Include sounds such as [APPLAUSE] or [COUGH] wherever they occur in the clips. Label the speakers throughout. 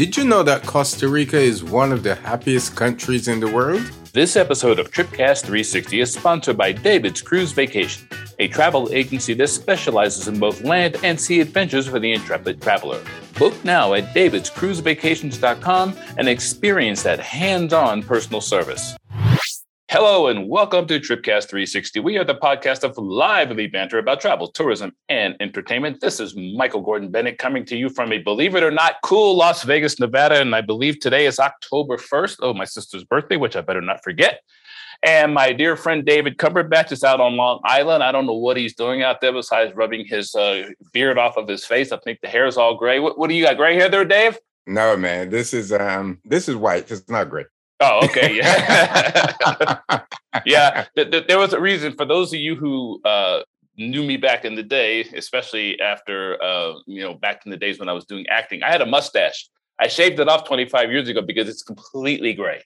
Speaker 1: Did you know that Costa Rica is one of the happiest countries in the world?
Speaker 2: This episode of Tripcast 360 is sponsored by David's Cruise Vacation, a travel agency that specializes in both land and sea adventures for the intrepid traveler. Book now at davidscruisevacations.com and experience that hands on personal service. Hello and welcome to Tripcast 360. We are the podcast of lively banter about travel, tourism, and entertainment. This is Michael Gordon Bennett coming to you from a believe it or not cool Las Vegas, Nevada. And I believe today is October 1st. Oh, my sister's birthday, which I better not forget. And my dear friend David Cumberbatch is out on Long Island. I don't know what he's doing out there besides rubbing his uh, beard off of his face. I think the hair is all gray. What, what do you got? Gray hair there, Dave?
Speaker 1: No, man. This is um this is white. It's not gray.
Speaker 2: Oh, okay. Yeah. [LAUGHS] yeah. Th- th- there was a reason for those of you who uh, knew me back in the day, especially after, uh, you know, back in the days when I was doing acting, I had a mustache. I shaved it off 25 years ago because it's completely gray.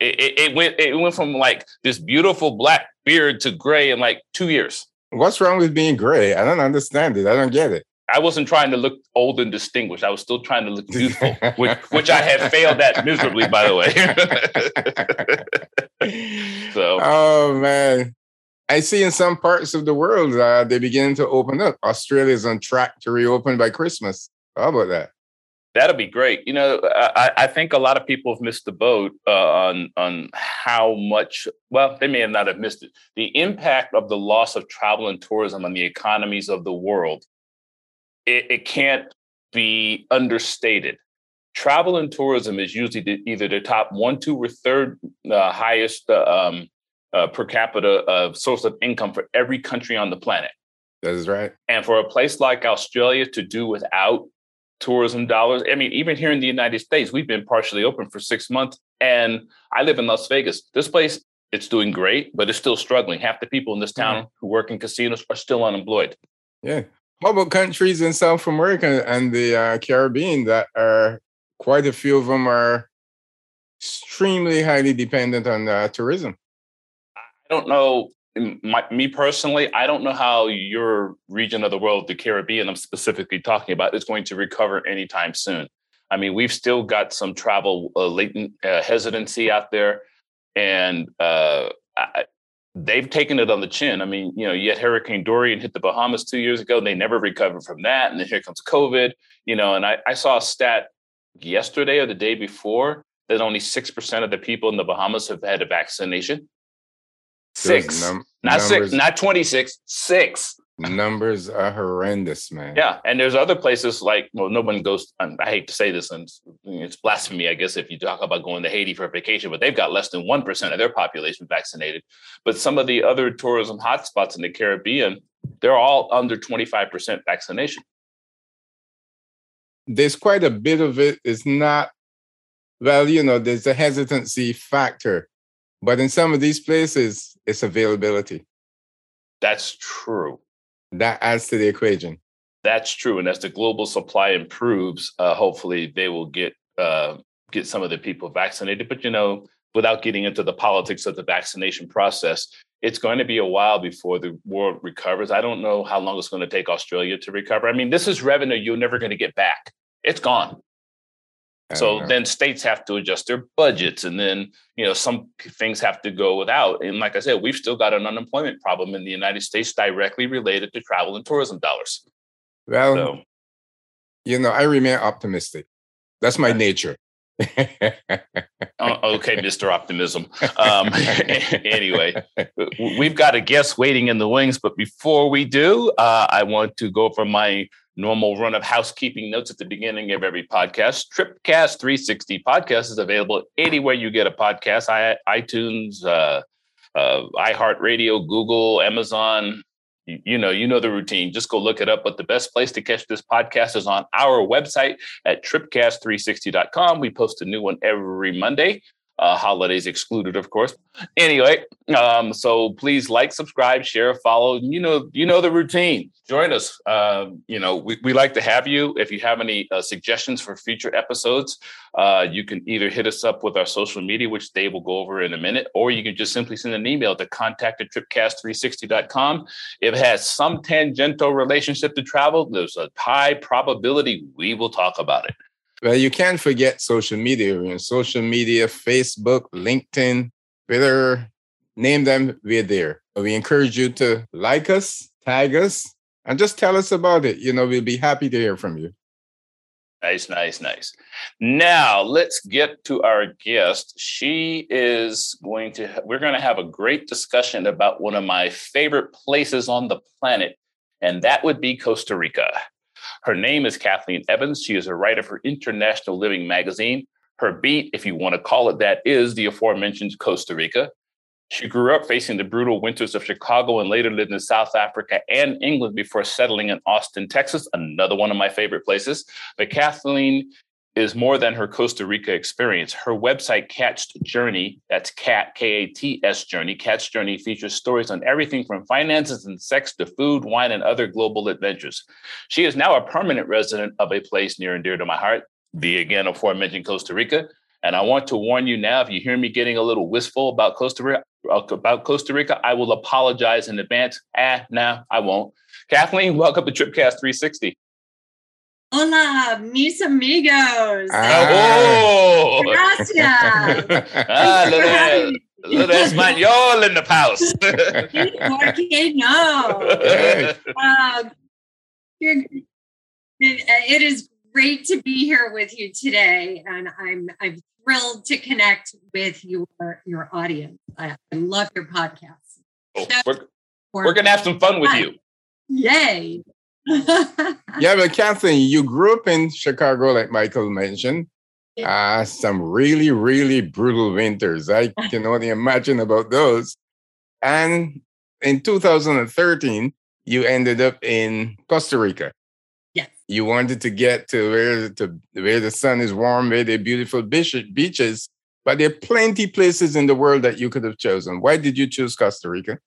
Speaker 2: It, it, it went it went from like this beautiful black beard to gray in like two years.
Speaker 1: What's wrong with being gray? I don't understand it. I don't get it.
Speaker 2: I wasn't trying to look old and distinguished. I was still trying to look youthful, which, [LAUGHS] which I have failed at miserably, by the way. [LAUGHS] so,
Speaker 1: oh man, I see in some parts of the world uh, they're beginning to open up. Australia is on track to reopen by Christmas. How about that?
Speaker 2: That'll be great. You know, I, I think a lot of people have missed the boat uh, on on how much. Well, they may have not have missed it. The impact of the loss of travel and tourism on the economies of the world it, it can't be understated. Travel and tourism is usually the, either the top one, two, or third uh, highest uh, um, uh, per capita uh, source of income for every country on the planet.
Speaker 1: That is right.
Speaker 2: And for a place like Australia to do without tourism dollars, I mean, even here in the United States, we've been partially open for six months. And I live in Las Vegas. This place, it's doing great, but it's still struggling. Half the people in this town mm-hmm. who work in casinos are still unemployed.
Speaker 1: Yeah. How about countries in South America and the uh, Caribbean that are quite a few of them are extremely highly dependent on uh, tourism?
Speaker 2: I don't know. My, me personally, I don't know how your region of the world, the Caribbean, I'm specifically talking about, is going to recover anytime soon. I mean, we've still got some travel uh, latent uh, hesitancy out there, and uh, I, they've taken it on the chin. I mean, you know, yet Hurricane Dorian hit the Bahamas two years ago. They never recovered from that. And then here comes COVID, you know, and I, I saw a stat yesterday or the day before that only 6% of the people in the Bahamas have had a vaccination. Six, num- not numbers. six, not 26, six
Speaker 1: numbers are horrendous, man.
Speaker 2: Yeah, and there's other places like well, no one goes. I hate to say this, and it's blasphemy, I guess, if you talk about going to Haiti for a vacation, but they've got less than one percent of their population vaccinated. But some of the other tourism hotspots in the Caribbean, they're all under 25 percent vaccination.
Speaker 1: There's quite a bit of it. It's not well, you know, there's a hesitancy factor, but in some of these places, it's availability.
Speaker 2: That's true.
Speaker 1: That adds to the equation.
Speaker 2: That's true, and as the global supply improves, uh, hopefully they will get uh, get some of the people vaccinated. But you know, without getting into the politics of the vaccination process, it's going to be a while before the world recovers. I don't know how long it's going to take Australia to recover. I mean, this is revenue you're never going to get back. It's gone. So then states have to adjust their budgets, and then you know some things have to go without. And like I said, we've still got an unemployment problem in the United States directly related to travel and tourism dollars.
Speaker 1: Well, so, you know, I remain optimistic. That's my nature.
Speaker 2: Oh, okay, Mr. Optimism. Um, [LAUGHS] anyway, we've got a guest waiting in the wings, but before we do, uh, I want to go for my normal run of housekeeping notes at the beginning of every podcast. Tripcast 360 podcast is available anywhere you get a podcast, I, iTunes, uh, uh, iHeartRadio, Google, Amazon. You, know, you know the routine. Just go look it up. But the best place to catch this podcast is on our website at tripcast360.com. We post a new one every Monday uh, holidays excluded, of course. Anyway, um, so please like, subscribe, share, follow. You know, you know the routine. Join us. Uh, you know, we, we like to have you. If you have any uh, suggestions for future episodes, uh, you can either hit us up with our social media, which Dave will go over in a minute, or you can just simply send an email to contact at tripcast360.com. If it has some tangential relationship to travel, there's a high probability we will talk about it.
Speaker 1: Well, you can't forget social media. We're in social media, Facebook, LinkedIn, Twitter, name them, we're there. We encourage you to like us, tag us, and just tell us about it. You know, we'll be happy to hear from you.
Speaker 2: Nice, nice, nice. Now let's get to our guest. She is going to, we're going to have a great discussion about one of my favorite places on the planet, and that would be Costa Rica. Her name is Kathleen Evans. She is a writer for International Living magazine. Her beat, if you want to call it that, is the aforementioned Costa Rica. She grew up facing the brutal winters of Chicago and later lived in South Africa and England before settling in Austin, Texas, another one of my favorite places. But Kathleen is more than her Costa Rica experience. Her website, Kat's Journey, that's Kat, K A T S Journey, Kat's Journey features stories on everything from finances and sex to food, wine, and other global adventures. She is now a permanent resident of a place near and dear to my heart, the again aforementioned Costa Rica. And I want to warn you now, if you hear me getting a little wistful about Costa Rica, about Costa Rica, I will apologize in advance. Ah, no, I won't. Kathleen, welcome to Tripcast 360.
Speaker 3: Hola, mis amigos.
Speaker 2: Ah. Oh,
Speaker 3: Gracias. [LAUGHS]
Speaker 2: ah, little, little español in the house. [LAUGHS]
Speaker 3: ¿Por qué no? [LAUGHS] Uh, it, is great to be here with you today, and I'm I'm thrilled to connect with your your audience. I, I love your podcast.
Speaker 2: Oh, we're, we're gonna have some fun with you.
Speaker 3: Yay! [LAUGHS]
Speaker 1: yeah, but Kathleen, you grew up in Chicago, like Michael mentioned. Uh, some really, really brutal winters. I can only imagine about those. And in 2013, you ended up in Costa Rica.
Speaker 3: Yes.
Speaker 1: You wanted to get to where to where the sun is warm, where there are beautiful beaches, but there are plenty places in the world that you could have chosen. Why did you choose Costa Rica?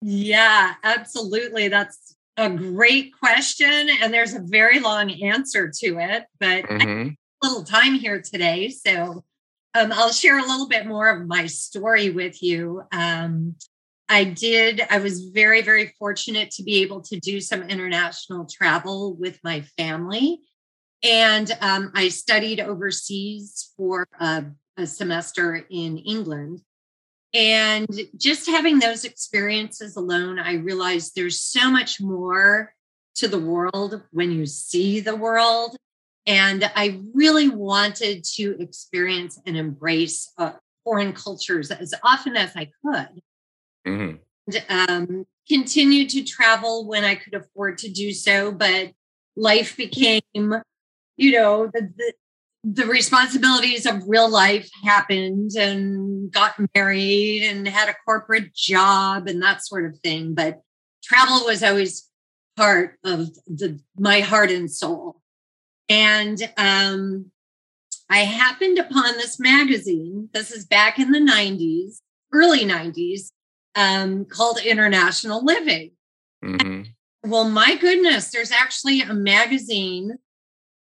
Speaker 3: Yeah, absolutely. That's a great question, and there's a very long answer to it, but mm-hmm. a little time here today, so um, I'll share a little bit more of my story with you. Um, I did, I was very, very fortunate to be able to do some international travel with my family. And um, I studied overseas for a, a semester in England. And just having those experiences alone, I realized there's so much more to the world when you see the world. And I really wanted to experience and embrace uh, foreign cultures as often as I could. Mm-hmm. And, um, continued to travel when I could afford to do so, but life became, you know, the, the the responsibilities of real life happened and got married and had a corporate job and that sort of thing. But travel was always part of the my heart and soul. And um, I happened upon this magazine. This is back in the 90s, early 90s, um, called International Living. Mm-hmm. Well, my goodness, there's actually a magazine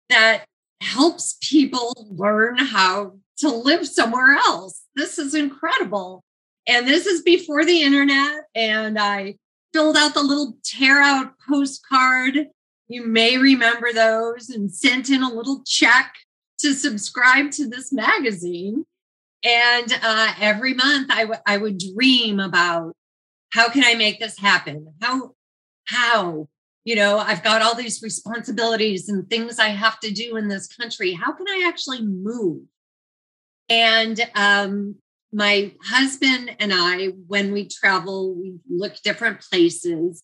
Speaker 3: that helps people learn how to live somewhere else. This is incredible. And this is before the internet. And I filled out the little tear out postcard. You may remember those and sent in a little check to subscribe to this magazine. And uh, every month I, w- I would dream about how can I make this happen? How, how you know, I've got all these responsibilities and things I have to do in this country. How can I actually move? And um, my husband and I, when we travel, we look different places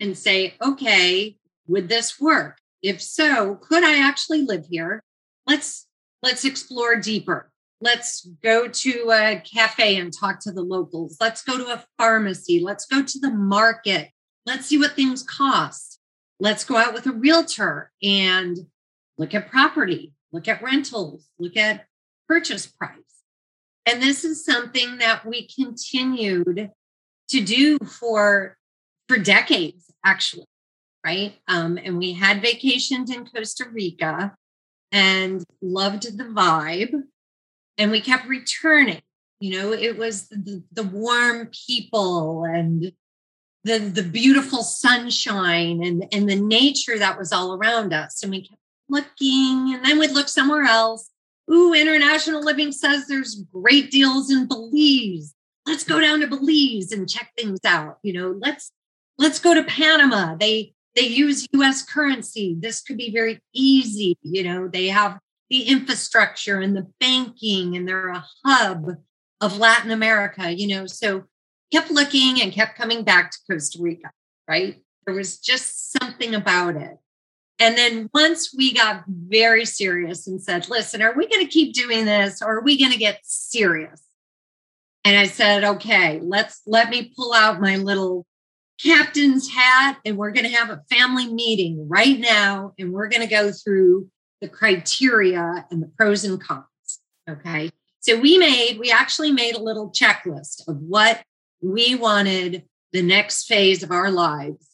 Speaker 3: and say, okay, would this work? If so, could I actually live here? Let's let's explore deeper. Let's go to a cafe and talk to the locals. Let's go to a pharmacy. Let's go to the market. Let's see what things cost let's go out with a realtor and look at property, look at rentals, look at purchase price. And this is something that we continued to do for for decades actually right um, and we had vacations in costa rica and loved the vibe and we kept returning you know it was the, the warm people and the the beautiful sunshine and and the nature that was all around us and we kept looking, and then we'd look somewhere else. Ooh, International Living says there's great deals in Belize. Let's go down to Belize and check things out. You know, let's let's go to Panama. They they use US currency. This could be very easy. You know, they have the infrastructure and the banking, and they're a hub of Latin America, you know. So kept looking and kept coming back to Costa Rica, right? There was just something about it. And then once we got very serious and said, listen, are we going to keep doing this or are we going to get serious? And I said, okay, let's let me pull out my little captain's hat and we're going to have a family meeting right now and we're going to go through the criteria and the pros and cons. Okay. So we made, we actually made a little checklist of what we wanted the next phase of our lives,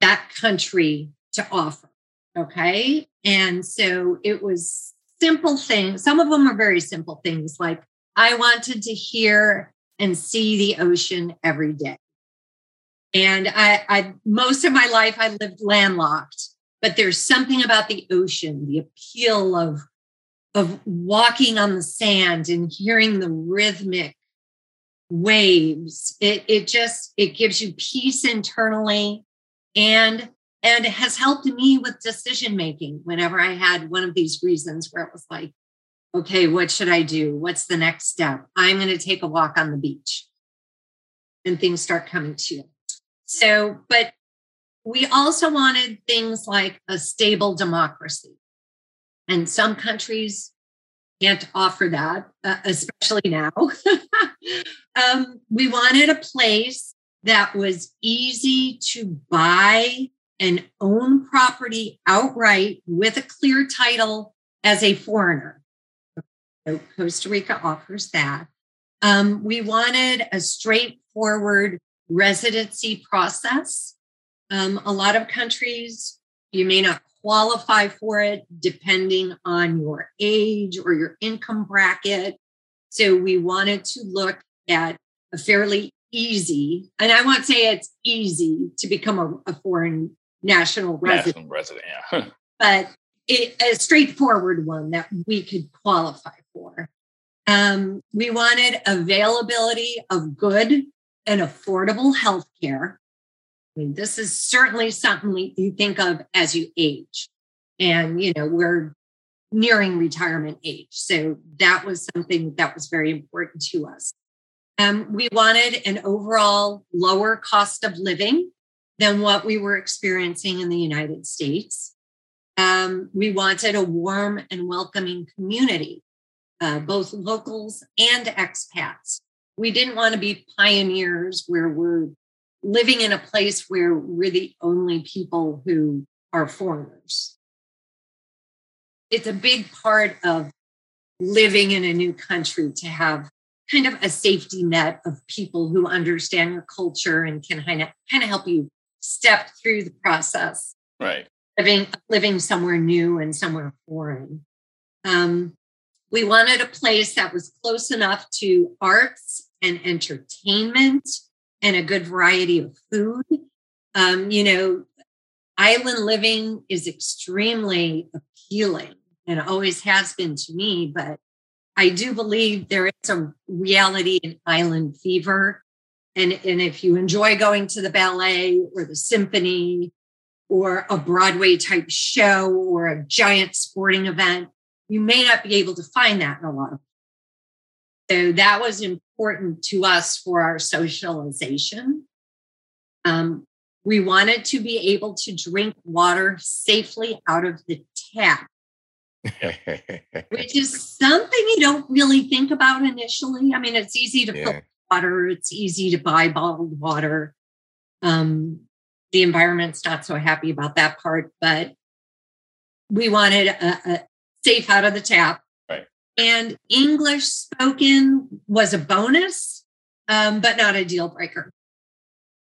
Speaker 3: that country to offer. Okay. And so it was simple things. Some of them are very simple things like I wanted to hear and see the ocean every day. And I, I most of my life I lived landlocked, but there's something about the ocean, the appeal of of walking on the sand and hearing the rhythmic waves. It it just it gives you peace internally and and has helped me with decision making whenever I had one of these reasons where it was like, okay, what should I do? What's the next step? I'm going to take a walk on the beach. And things start coming to you. So, but we also wanted things like a stable democracy. And some countries can't offer that, uh, especially now. [LAUGHS] um, we wanted a place that was easy to buy and own property outright with a clear title as a foreigner. So Costa Rica offers that. Um, we wanted a straightforward residency process. Um, a lot of countries, you may not qualify for it depending on your age or your income bracket. So we wanted to look at a fairly easy, and I won't say it's easy to become a, a foreign national resident.
Speaker 2: National resident, yeah. [LAUGHS]
Speaker 3: but it, a straightforward one that we could qualify for. Um, we wanted availability of good and affordable health care. I mean, this is certainly something you think of as you age. And, you know, we're nearing retirement age. So that was something that was very important to us. Um, we wanted an overall lower cost of living than what we were experiencing in the United States. Um, we wanted a warm and welcoming community, uh, both locals and expats. We didn't want to be pioneers where we're living in a place where we're the only people who are foreigners. It's a big part of living in a new country to have kind of a safety net of people who understand your culture and can kind of kind of help you step through the process.
Speaker 2: Right.
Speaker 3: Living living somewhere new and somewhere foreign. Um, we wanted a place that was close enough to arts and entertainment and a good variety of food. Um, you know, island living is extremely appealing and always has been to me, but I do believe there is a reality in island fever. And, and if you enjoy going to the ballet or the symphony or a Broadway type show or a giant sporting event, you may not be able to find that in a lot of so that was important to us for our socialization. Um, we wanted to be able to drink water safely out of the tap which is something you don't really think about initially. I mean, it's easy to yeah. water, it's easy to buy bottled water. Um, the environment's not so happy about that part, but we wanted a, a safe out of the tap. And English spoken was a bonus, um, but not a deal breaker.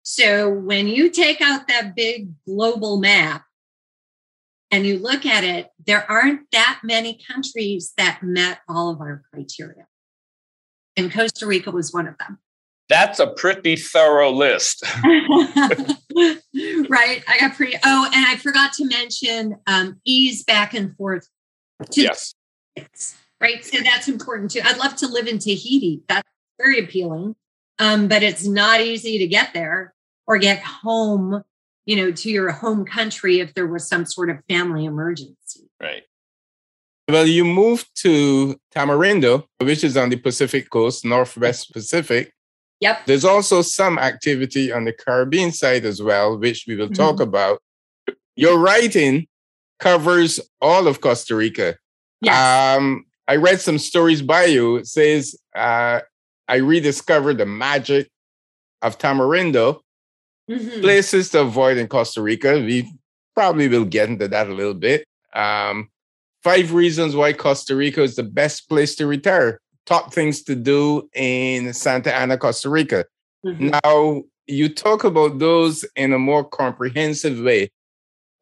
Speaker 3: So when you take out that big global map and you look at it, there aren't that many countries that met all of our criteria. And Costa Rica was one of them.
Speaker 2: That's a pretty thorough list. [LAUGHS] [LAUGHS]
Speaker 3: right. I got pretty. Oh, and I forgot to mention um, ease back and forth.
Speaker 2: Yes.
Speaker 3: Right. So that's important too. I'd love to live in Tahiti. That's very appealing. Um, but it's not easy to get there or get home, you know, to your home country if there was some sort of family emergency.
Speaker 2: Right.
Speaker 1: Well, you moved to Tamarindo, which is on the Pacific coast, Northwest Pacific.
Speaker 3: Yep.
Speaker 1: There's also some activity on the Caribbean side as well, which we will mm-hmm. talk about. Your writing covers all of Costa Rica.
Speaker 3: Yes.
Speaker 1: Um, I read some stories by you. It says, uh, I rediscovered the magic of Tamarindo, mm-hmm. places to avoid in Costa Rica. We probably will get into that a little bit. Um, five reasons why Costa Rica is the best place to retire. Top things to do in Santa Ana, Costa Rica. Mm-hmm. Now, you talk about those in a more comprehensive way.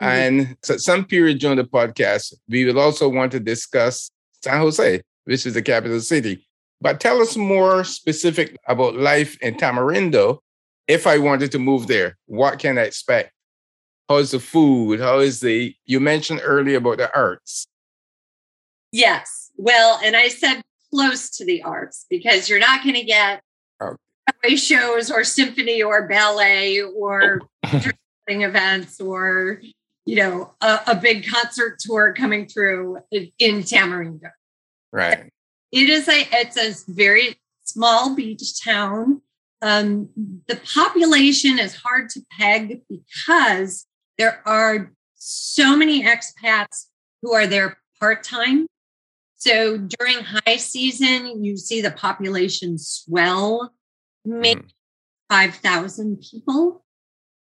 Speaker 1: Mm-hmm. And at some period during the podcast, we will also want to discuss San Jose, which is the capital city. But tell us more specific about life in Tamarindo. If I wanted to move there, what can I expect? How is the food? How is the, you mentioned earlier about the arts.
Speaker 3: Yes. Well, and I said close to the arts because you're not going to get oh. shows or symphony or ballet or oh. [LAUGHS] events or you know a, a, big concert tour coming through in, in Tamarindo.
Speaker 1: Right.
Speaker 3: It is a it's a very small beach town. Um, the population is hard to peg because there are so many expats who are there part time so during high season, you see the population swell, maybe mm. 5,000 people.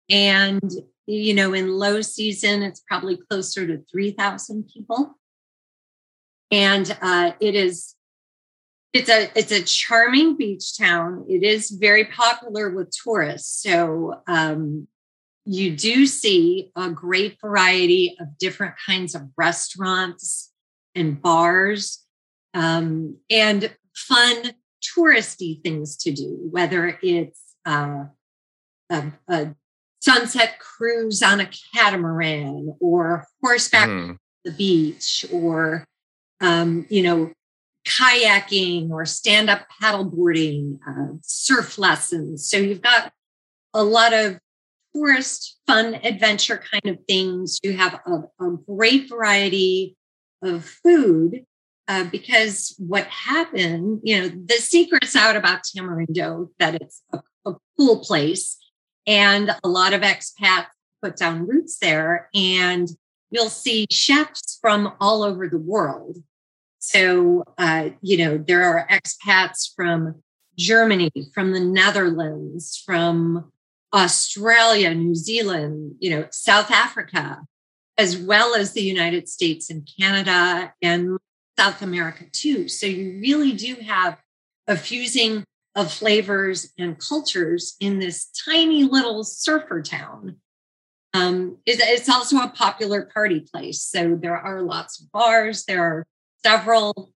Speaker 3: And, you know, in low season, it's probably closer to 3,000 people. And uh, it is, it's a, it's a charming beach town. It is very popular with tourists. So um, you do see a great variety of different kinds of restaurants and bars um, and fun touristy things to do, whether it's uh, a, a, sunset cruise on a catamaran or horseback mm. the beach or um, you know kayaking or stand-up paddleboarding uh, surf lessons. So you've got a lot of tourist fun adventure kind of things. You have a, a great variety of food uh, because what happened, you know, the secret's out about Tamarindo that it's a, a cool place and a lot of expats put down roots there and you'll see chefs from all over the world. So, uh, you know, there are expats from Germany, from the Netherlands, from Australia, New Zealand, you know, South Africa, as well as the United States and Canada and South America too. So you really do have a fusing of flavors and cultures in this tiny little surfer town. Um, it's also a popular party place. So there are lots of bars. There are several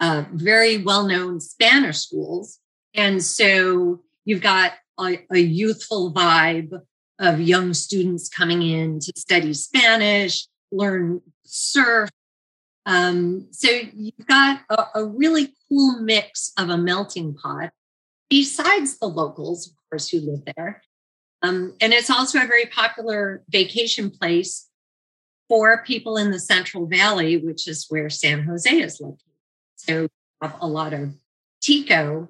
Speaker 3: uh, very well known Spanish schools. And so you've got a, a youthful vibe of young students coming in to study Spanish, learn surf. Um, so you've got a, a really cool mix of a melting pot, besides the locals, of course, who live there. Um, and it's also a very popular vacation place for people in the Central Valley, which is where San Jose is located. So have a lot of Tico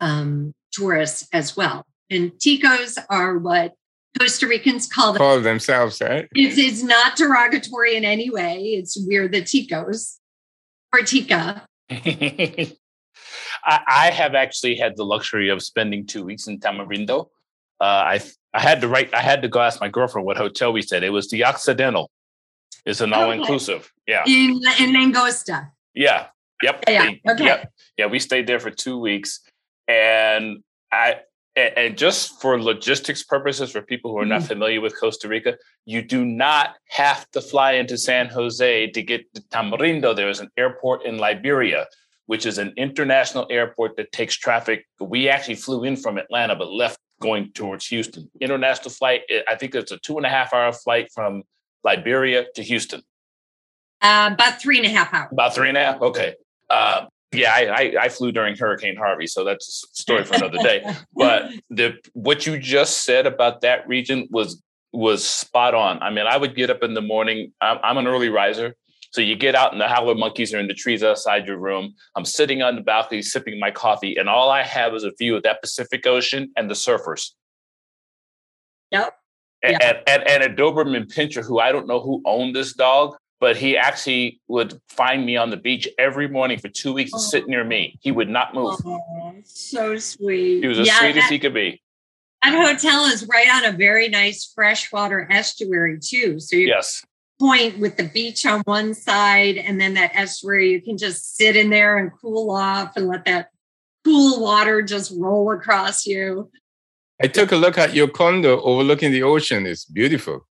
Speaker 3: um, tourists as well. And Ticos are what Costa Ricans call them
Speaker 1: call themselves, right?
Speaker 3: It's, it's not derogatory in any way. It's we're the Ticos or Tica. [LAUGHS]
Speaker 2: I, I have actually had the luxury of spending two weeks in Tamarindo. Uh, I I had to write. I had to go ask my girlfriend what hotel we said. It was the Occidental. It's an all inclusive. Yeah.
Speaker 3: In in Langosta.
Speaker 2: Yeah. Yep.
Speaker 3: Yeah. Okay. Yep.
Speaker 2: Yeah. We stayed there for two weeks, and I and just for logistics purposes, for people who are not mm-hmm. familiar with Costa Rica, you do not have to fly into San Jose to get to Tamarindo. There is an airport in Liberia, which is an international airport that takes traffic. We actually flew in from Atlanta, but left going towards Houston. International flight, I think it's a two and a half hour flight from Liberia to Houston.
Speaker 3: Uh, about three and a half hours.
Speaker 2: About three and a half. Okay. Uh, yeah, I, I, I, flew during Hurricane Harvey, so that's a story for another day. [LAUGHS] But the what you just said about that region was was spot on. I mean, I would get up in the morning. I'm, I'm an early riser. So you get out and the howler monkeys are in the trees outside your room. I'm sitting on the balcony sipping my coffee, and all I have is a view of that Pacific Ocean and the surfers.
Speaker 3: Yep.
Speaker 2: And, and, and, and a Doberman Pinscher, who I don't know who owned this dog, but he actually would find me on the beach every morning for two weeks and oh. sit near me. He would not move.
Speaker 3: Oh, so sweet.
Speaker 2: He was as yeah, sweet that, as he could be.
Speaker 3: That hotel is right on a very nice freshwater estuary too. So you
Speaker 2: yes.
Speaker 3: Point with the beach on one side and then that estuary, you can just sit in there and cool off and let that cool water just roll across you.
Speaker 1: I took a look at your condo overlooking the ocean. It's beautiful.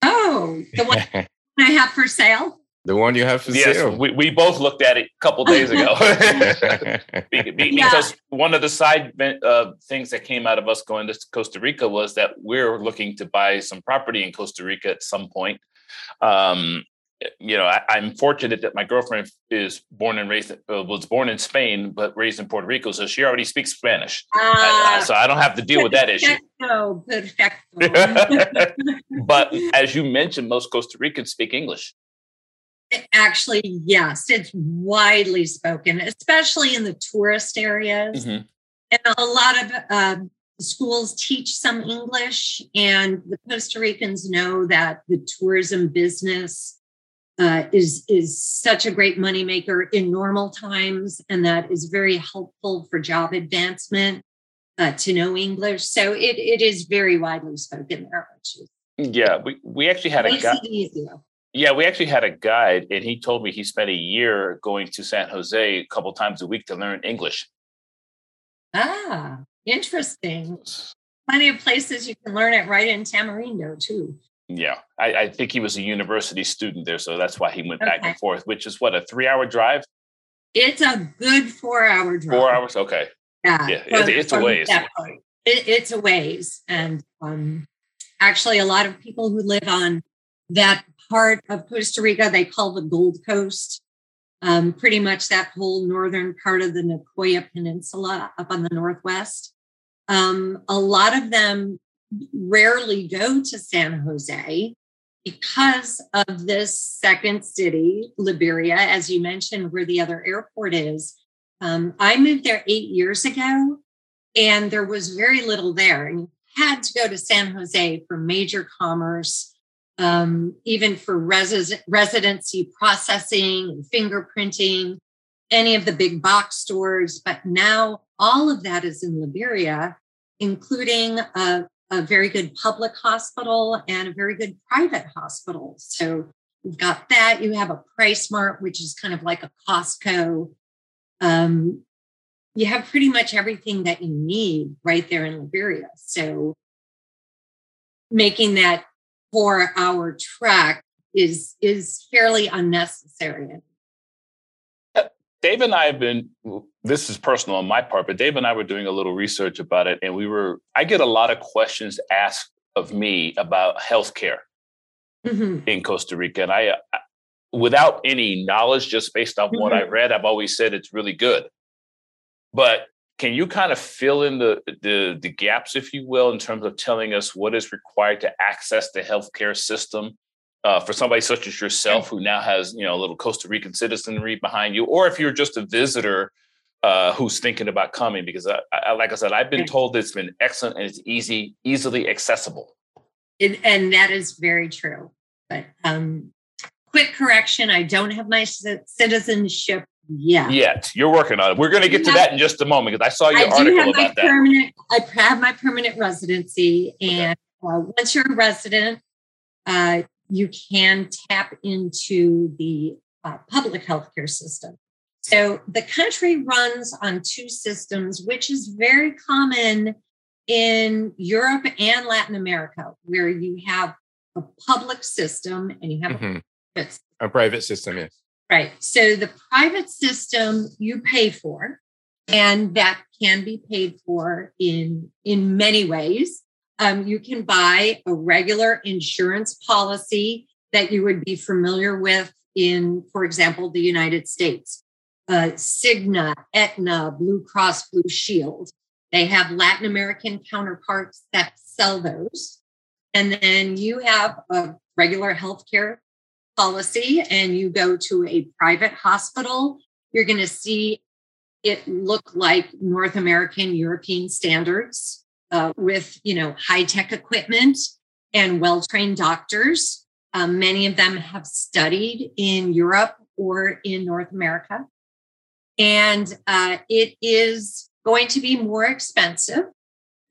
Speaker 3: Oh, the one [LAUGHS] I have for sale?
Speaker 1: The one you have for yes, sale.
Speaker 2: We, we both looked at it a couple days ago. [LAUGHS] [LAUGHS] because yeah. one of the side uh, things that came out of us going to Costa Rica was that we're looking to buy some property in Costa Rica at some point. Um, you know, I, am fortunate that my girlfriend is born and raised, uh, was born in Spain, but raised in Puerto Rico. So she already speaks Spanish. I, so I don't have to deal with that issue.
Speaker 3: Perfecto. [LAUGHS]
Speaker 2: but as you mentioned, most Costa Ricans speak English.
Speaker 3: Actually, yes, it's widely spoken, especially in the tourist areas. Mm-hmm. And a lot of uh, schools teach some English, and the Costa Ricans know that the tourism business uh, is is such a great moneymaker in normal times, and that is very helpful for job advancement uh, to know English. So it it is very widely spoken there.
Speaker 2: yeah, we we actually had a guide. Yeah, we actually had a guide, and he told me he spent a year going to San Jose a couple times a week to learn English.
Speaker 3: Ah, interesting. Plenty of places you can learn it right in Tamarindo too.
Speaker 2: Yeah, I, I, think he was a university student there, so that's why he went okay. back and forth. Which is what a three-hour drive.
Speaker 3: It's a good four-hour drive.
Speaker 2: Four hours, okay.
Speaker 3: Yeah,
Speaker 2: yeah, from, it's, a ways. It,
Speaker 3: it's a ways, and um, actually, a lot of people who live on that part of Costa Rica they call the Gold Coast. Um, pretty much that whole northern part of the Nicoya Peninsula up on the northwest. Um, a lot of them rarely go to San Jose because of this second city, Liberia, as you mentioned, where the other airport is. Um, I moved there eight years ago, and there was very little there. And you had to go to San Jose for major commerce, um, even for res- residency processing and fingerprinting, any of the big box stores. But now all of that is in Liberia, including a a very good public hospital and a very good private hospital. So you've got that. You have a PriceSmart, which is kind of like a Costco. Um, you have pretty much everything that you need right there in Liberia. So making that four hour trek is is fairly unnecessary
Speaker 2: Dave and I have been, this is personal on my part, but Dave and I were doing a little research about it. And we were, I get a lot of questions asked of me about healthcare mm-hmm. in Costa Rica. And I, without any knowledge, just based on mm-hmm. what I mm-hmm. read, I've always said it's really good. But can you kind of fill in the, the, the gaps, if you will, in terms of telling us what is required to access the healthcare system uh, for somebody such as yourself who now has you know a little Costa Rican citizenry behind you, or if you're just a visitor uh, who's thinking about coming, because I, I, like I said, I've been told it's been excellent and it's easy, easily accessible.
Speaker 3: It, and that is very true. But um, quick correction: I don't have my citizenship yet.
Speaker 2: Yet you're working on it. We're going to get to that in just a moment because I saw your I article about that.
Speaker 3: Permanent, I have my permanent residency, and uh, once you're a resident, uh, you can tap into the uh, public healthcare system. So the country runs on two systems, which is very common in Europe and Latin America, where you have a public system and you have mm-hmm.
Speaker 1: a, private a private system. Yes.
Speaker 3: Right. So the private system you pay for, and that can be paid for in in many ways. Um, you can buy a regular insurance policy that you would be familiar with in, for example, the United States. Uh, Cigna, Aetna, Blue Cross Blue Shield. They have Latin American counterparts that sell those. And then you have a regular healthcare policy and you go to a private hospital, you're going to see it look like North American, European standards uh, with, you know, high tech equipment and well trained doctors. Um, many of them have studied in Europe or in North America. And uh, it is going to be more expensive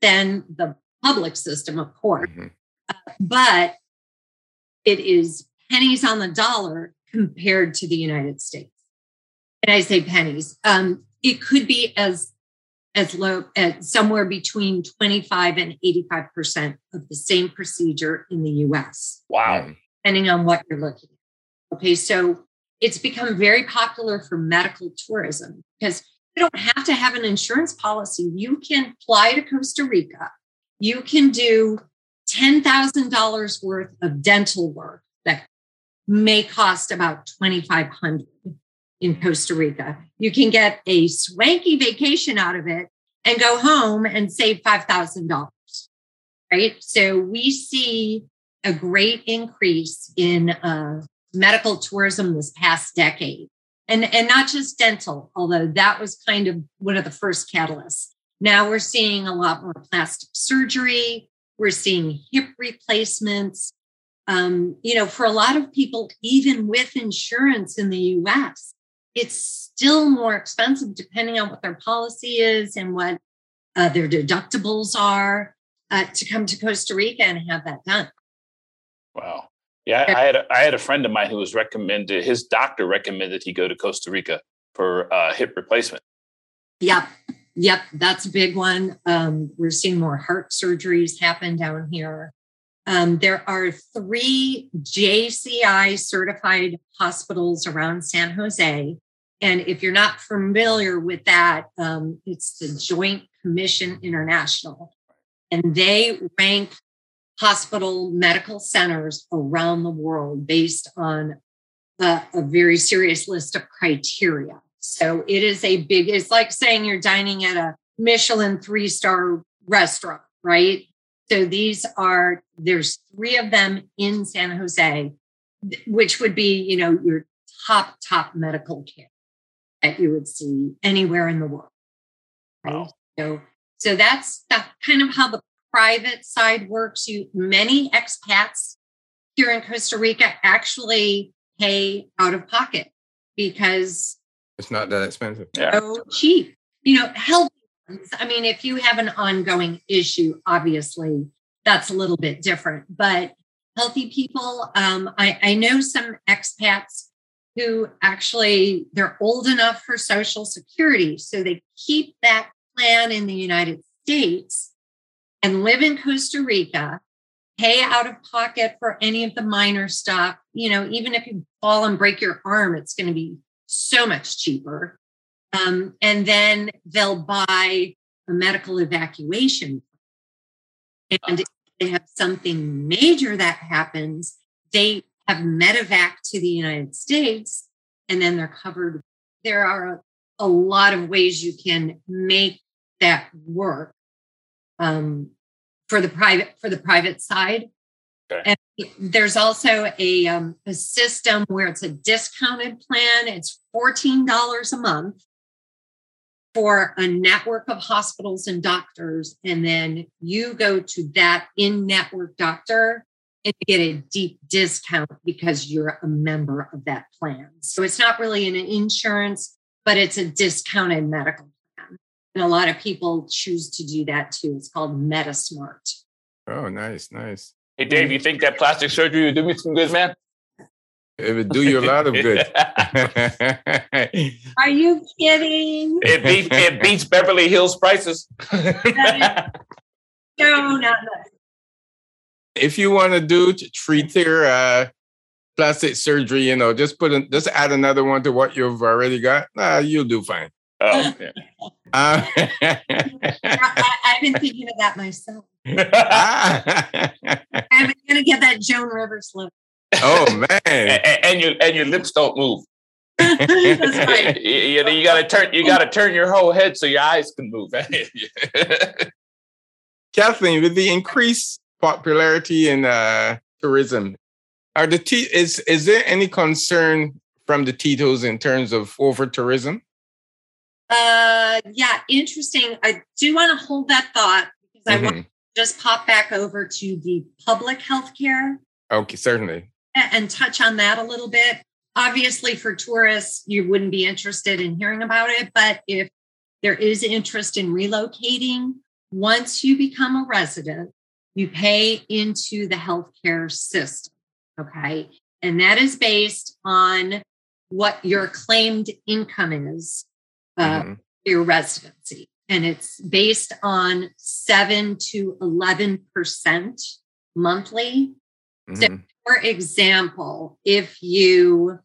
Speaker 3: than the public system, of course. Mm-hmm. Uh, but it is pennies on the dollar compared to the United States. And I say pennies. Um, it could be as as low as somewhere between 25 and 85% of the same procedure in the US.
Speaker 2: Wow.
Speaker 3: Depending on what you're looking at. Okay, so it's become very popular for medical tourism because you don't have to have an insurance policy. You can fly to Costa Rica. You can do $10,000 worth of dental work that may cost about 2500 in Costa Rica. You can get a swanky vacation out of it and go home and save $5,000. Right. So we see a great increase in uh, medical tourism this past decade. And, and not just dental, although that was kind of one of the first catalysts. Now we're seeing a lot more plastic surgery. We're seeing hip replacements. Um, you know, for a lot of people, even with insurance in the US, it's still more expensive depending on what their policy is and what uh, their deductibles are uh, to come to Costa Rica and have that done.
Speaker 2: Wow. Yeah, I, I had a, I had a friend of mine who was recommended. His doctor recommended he go to Costa Rica for uh, hip replacement.
Speaker 3: Yep, yep, that's a big one. Um, we're seeing more heart surgeries happen down here. Um, there are three JCI certified hospitals around San Jose. And if you're not familiar with that, um, it's the Joint Commission International. And they rank hospital medical centers around the world based on a, a very serious list of criteria. So it is a big, it's like saying you're dining at a Michelin three star restaurant, right? So these are, there's three of them in San Jose, which would be, you know, your top, top medical care that you would see anywhere in the world. Right. Wow. So, so that's the, kind of how the private side works. You many expats here in Costa Rica actually pay out of pocket because
Speaker 1: it's not that expensive.
Speaker 3: Yeah. Cheap. You know, health. I mean, if you have an ongoing issue, obviously that's a little bit different. But healthy people, um, I, I know some expats who actually they're old enough for Social Security, so they keep that plan in the United States and live in Costa Rica, pay out of pocket for any of the minor stuff. You know, even if you fall and break your arm, it's going to be so much cheaper. Um, and then they'll buy a medical evacuation. And if they have something major that happens, they have medevac to the United States and then they're covered. There are a lot of ways you can make that work um, for the private for the private side. Okay. And there's also a, um, a system where it's a discounted plan. It's $14 a month for a network of hospitals and doctors. And then you go to that in network doctor and get a deep discount because you're a member of that plan. So it's not really an insurance, but it's a discounted medical plan. And a lot of people choose to do that too. It's called MediSmart.
Speaker 1: Oh, nice, nice.
Speaker 2: Hey, Dave, you think that plastic surgery would do me some good, man?
Speaker 1: It would do you a lot of good. [LAUGHS]
Speaker 3: Are you kidding?
Speaker 2: It beats it beats Beverly Hills prices. [LAUGHS]
Speaker 3: no, [LAUGHS] not much.
Speaker 1: If you want to do treat your uh, plastic surgery, you know, just put in, just add another one to what you've already got. Nah, you'll do fine.
Speaker 2: Oh, [LAUGHS] okay.
Speaker 1: Uh, [LAUGHS]
Speaker 3: I, I've been thinking of that myself. [LAUGHS] I'm gonna get that Joan Rivers look.
Speaker 1: oh man.
Speaker 2: and, and your and your lips don't move.
Speaker 3: That's right.
Speaker 2: you, you, you gotta turn you gotta turn your whole head so your eyes can move.
Speaker 1: Kathleen, with the increased popularity in uh, tourism, are the T- is is there any concern from the Ticos in terms of over tourism?
Speaker 3: Uh, yeah, interesting. I do want to hold that thought because I want
Speaker 1: Mhm.
Speaker 3: to just pop back over to the public health care
Speaker 1: Okay, certainly.
Speaker 3: and touch on that a little bit. Obviously, for tourists, you wouldn't be interested in hearing about it, but if there is interest in relocating, once you become a resident, you pay into the healthcare system. Okay. And that is based on what your claimed income is, uh,
Speaker 1: Mhm.
Speaker 3: your residency. And it's based on seven to 11% monthly
Speaker 1: Mhm.
Speaker 3: for example if you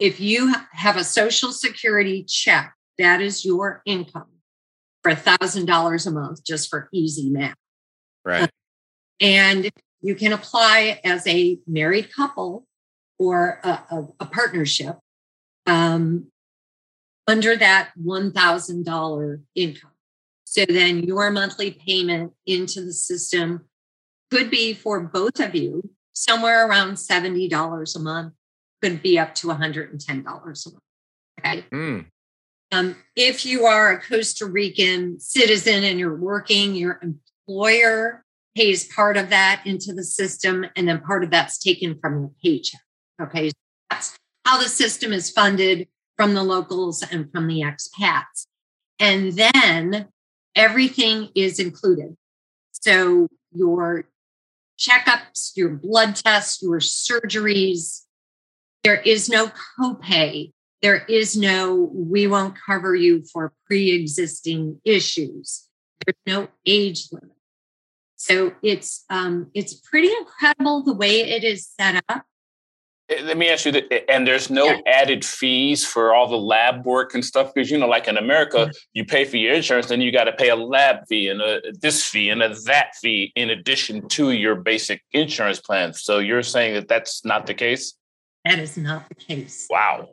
Speaker 3: if you have a social security check that is your income for a thousand dollars a month just for easy math
Speaker 1: Right.
Speaker 3: And you can apply as a married couple or a, a, a partnership um, under that $1000 income so then your monthly payment into the system could be for both of you somewhere around $70 a month, could be up to $110 a month. Okay.
Speaker 1: Mm.
Speaker 3: Um, if you are a Costa Rican citizen and you're working, your employer pays part of that into the system, and then part of that's taken from your paycheck. Okay. That's how the system is funded from the locals and from the expats. And then everything is included. So your checkups, your blood tests, your surgeries, there is no copay. There is no, we won't cover you for pre existing issues. There's no age limit. So it's um, it's pretty incredible the way it is set up.
Speaker 2: Eh, Let me ask you that, and there's no
Speaker 3: Yeah.
Speaker 2: added fees for all the lab work and stuff because you know, like in America,
Speaker 3: Mm-hmm.
Speaker 2: you pay for your insurance, then you got to pay a lab fee and a this fee and a that fee in addition to your basic insurance plan. So you're saying that that's not the case?
Speaker 3: That is not the case.
Speaker 2: Wow.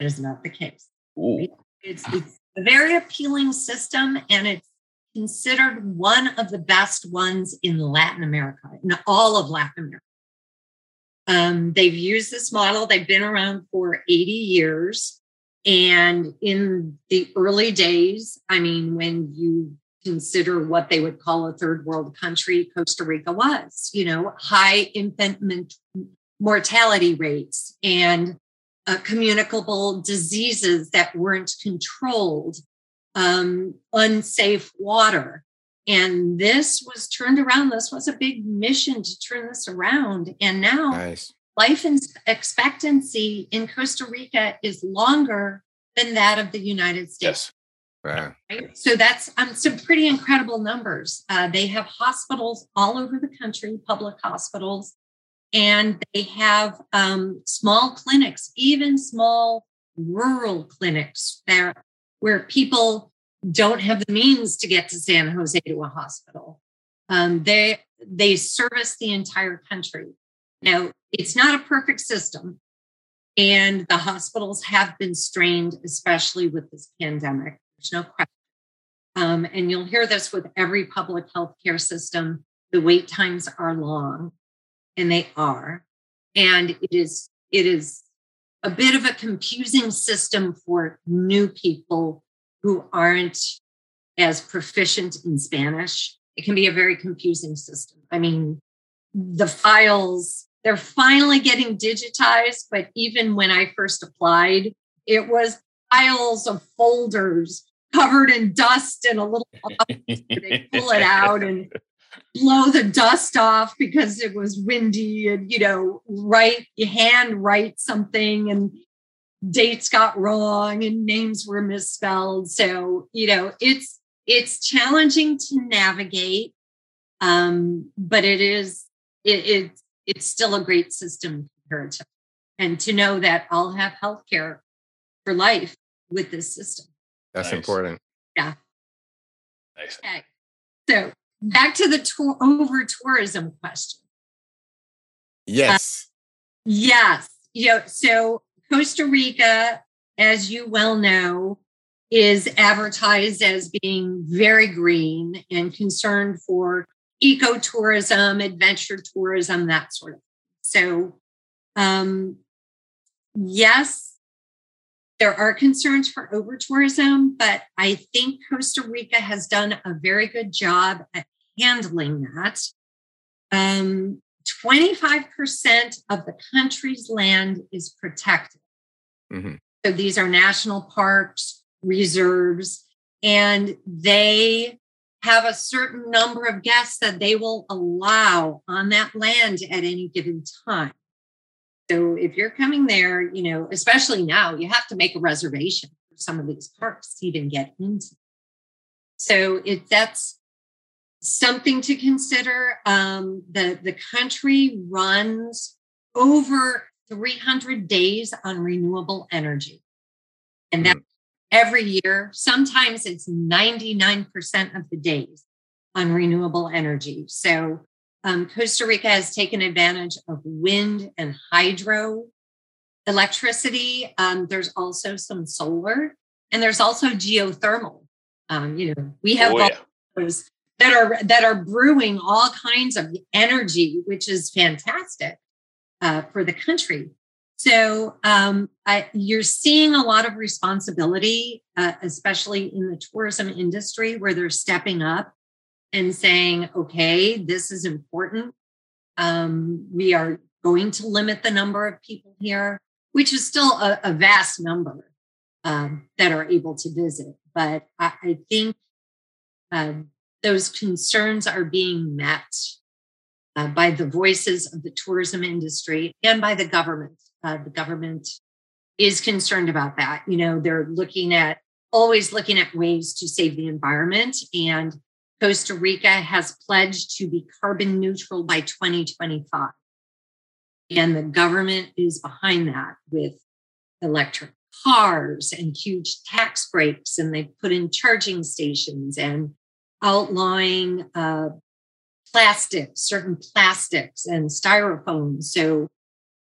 Speaker 3: That is not the case.
Speaker 2: Ooh.
Speaker 3: It's, it's a very appealing system, and it's considered one of the best ones in Latin America, in all of Latin America. Um, they've used this model, they've been around for 80 years. And in the early days, I mean, when you consider what they would call a third world country, Costa Rica was, you know, high infant mortality rates and uh, communicable diseases that weren't controlled, um, unsafe water. And this was turned around. This was a big mission to turn this around. And now
Speaker 1: Nice.
Speaker 3: life expectancy in Costa Rica is longer than that of the United States.
Speaker 2: Yes.
Speaker 1: Wow.
Speaker 3: Right? So that's um, some pretty incredible numbers. Uh, they have hospitals all over the country, public hospitals, and they have um, small clinics, even small rural clinics there where people don't have the means to get to San Jose to a hospital. Um, they they service the entire country. Now it's not a perfect system, and the hospitals have been strained, especially with this pandemic. There's no question. Um, and you'll hear this with every public health care system. The wait times are long, and they are. And it is it is a bit of a confusing system for new people who aren't as proficient in Spanish. It can be a very confusing system. I mean, the files, they're finally getting digitized, but even when I first applied, it was piles of folders covered in dust and a little [LAUGHS] they pull it out and blow the dust off because it was windy and you know write you hand write something and dates got wrong and names were misspelled so you know it's it's challenging to navigate um but it is it, it it's still a great system comparatively and to know that i'll have health care for life with this system
Speaker 1: That's nice. important.
Speaker 3: Yeah.
Speaker 2: Nice.
Speaker 3: Okay. So back to the tour over tourism question.
Speaker 1: Yes.
Speaker 3: Uh, yes. You know, so Costa Rica, as you well know, is advertised as being very green and concerned for ecotourism, adventure tourism, that sort of thing. So, um, yes, there are concerns for over tourism, but I think Costa Rica has done a very good job at handling that. Um, 25% of the country's land is protected. Mm-hmm. So these are national parks, reserves, and they have a certain number of guests that they will allow on that land at any given time. So if you're coming there, you know, especially now, you have to make a reservation for some of these parks to even get into. So it that's something to consider. Um, the the country runs over 300 days on renewable energy, and that mm. every year. Sometimes it's 99% of the days on renewable energy. So um, Costa Rica has taken advantage of wind and hydro electricity. Um, there's also some solar, and there's also geothermal. Um, you know, we have oh, yeah. those that are that are brewing all kinds of energy, which is fantastic uh, for the country. So um, I, you're seeing a lot of responsibility, uh, especially in the tourism industry, where they're stepping up and saying, okay, this is important. Um, we are going to limit the number of people here, which is still a, a vast number um, that are able to visit. But I, I think um, those concerns are being met uh, by the voices of the tourism industry and by the government. Uh, the government is concerned about that. You know, they're looking at always looking at ways to save the environment and Costa Rica has pledged to be carbon neutral by 2025. And the government is behind that with electric cars and huge tax breaks. And they've put in charging stations and outlawing uh, plastics, certain plastics and styrofoam. So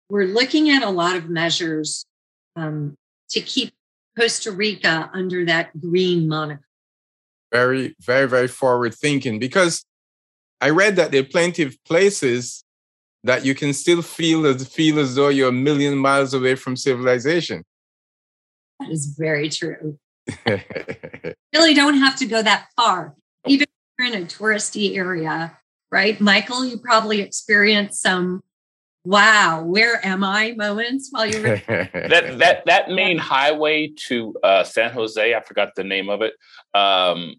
Speaker 3: we're looking at a lot of measures um, to keep Costa Rica under that green moniker
Speaker 1: very, very, very forward thinking because I read that there are plenty of places that you can still feel as feel as though you're a million miles away from civilization.
Speaker 3: That is very true. [LAUGHS] really don't have to go that far. Even if you're in a touristy area, right? Michael, you probably experienced some wow, where am I moments while you're [LAUGHS]
Speaker 2: that that that main highway to uh, San Jose, I forgot the name of it. Um,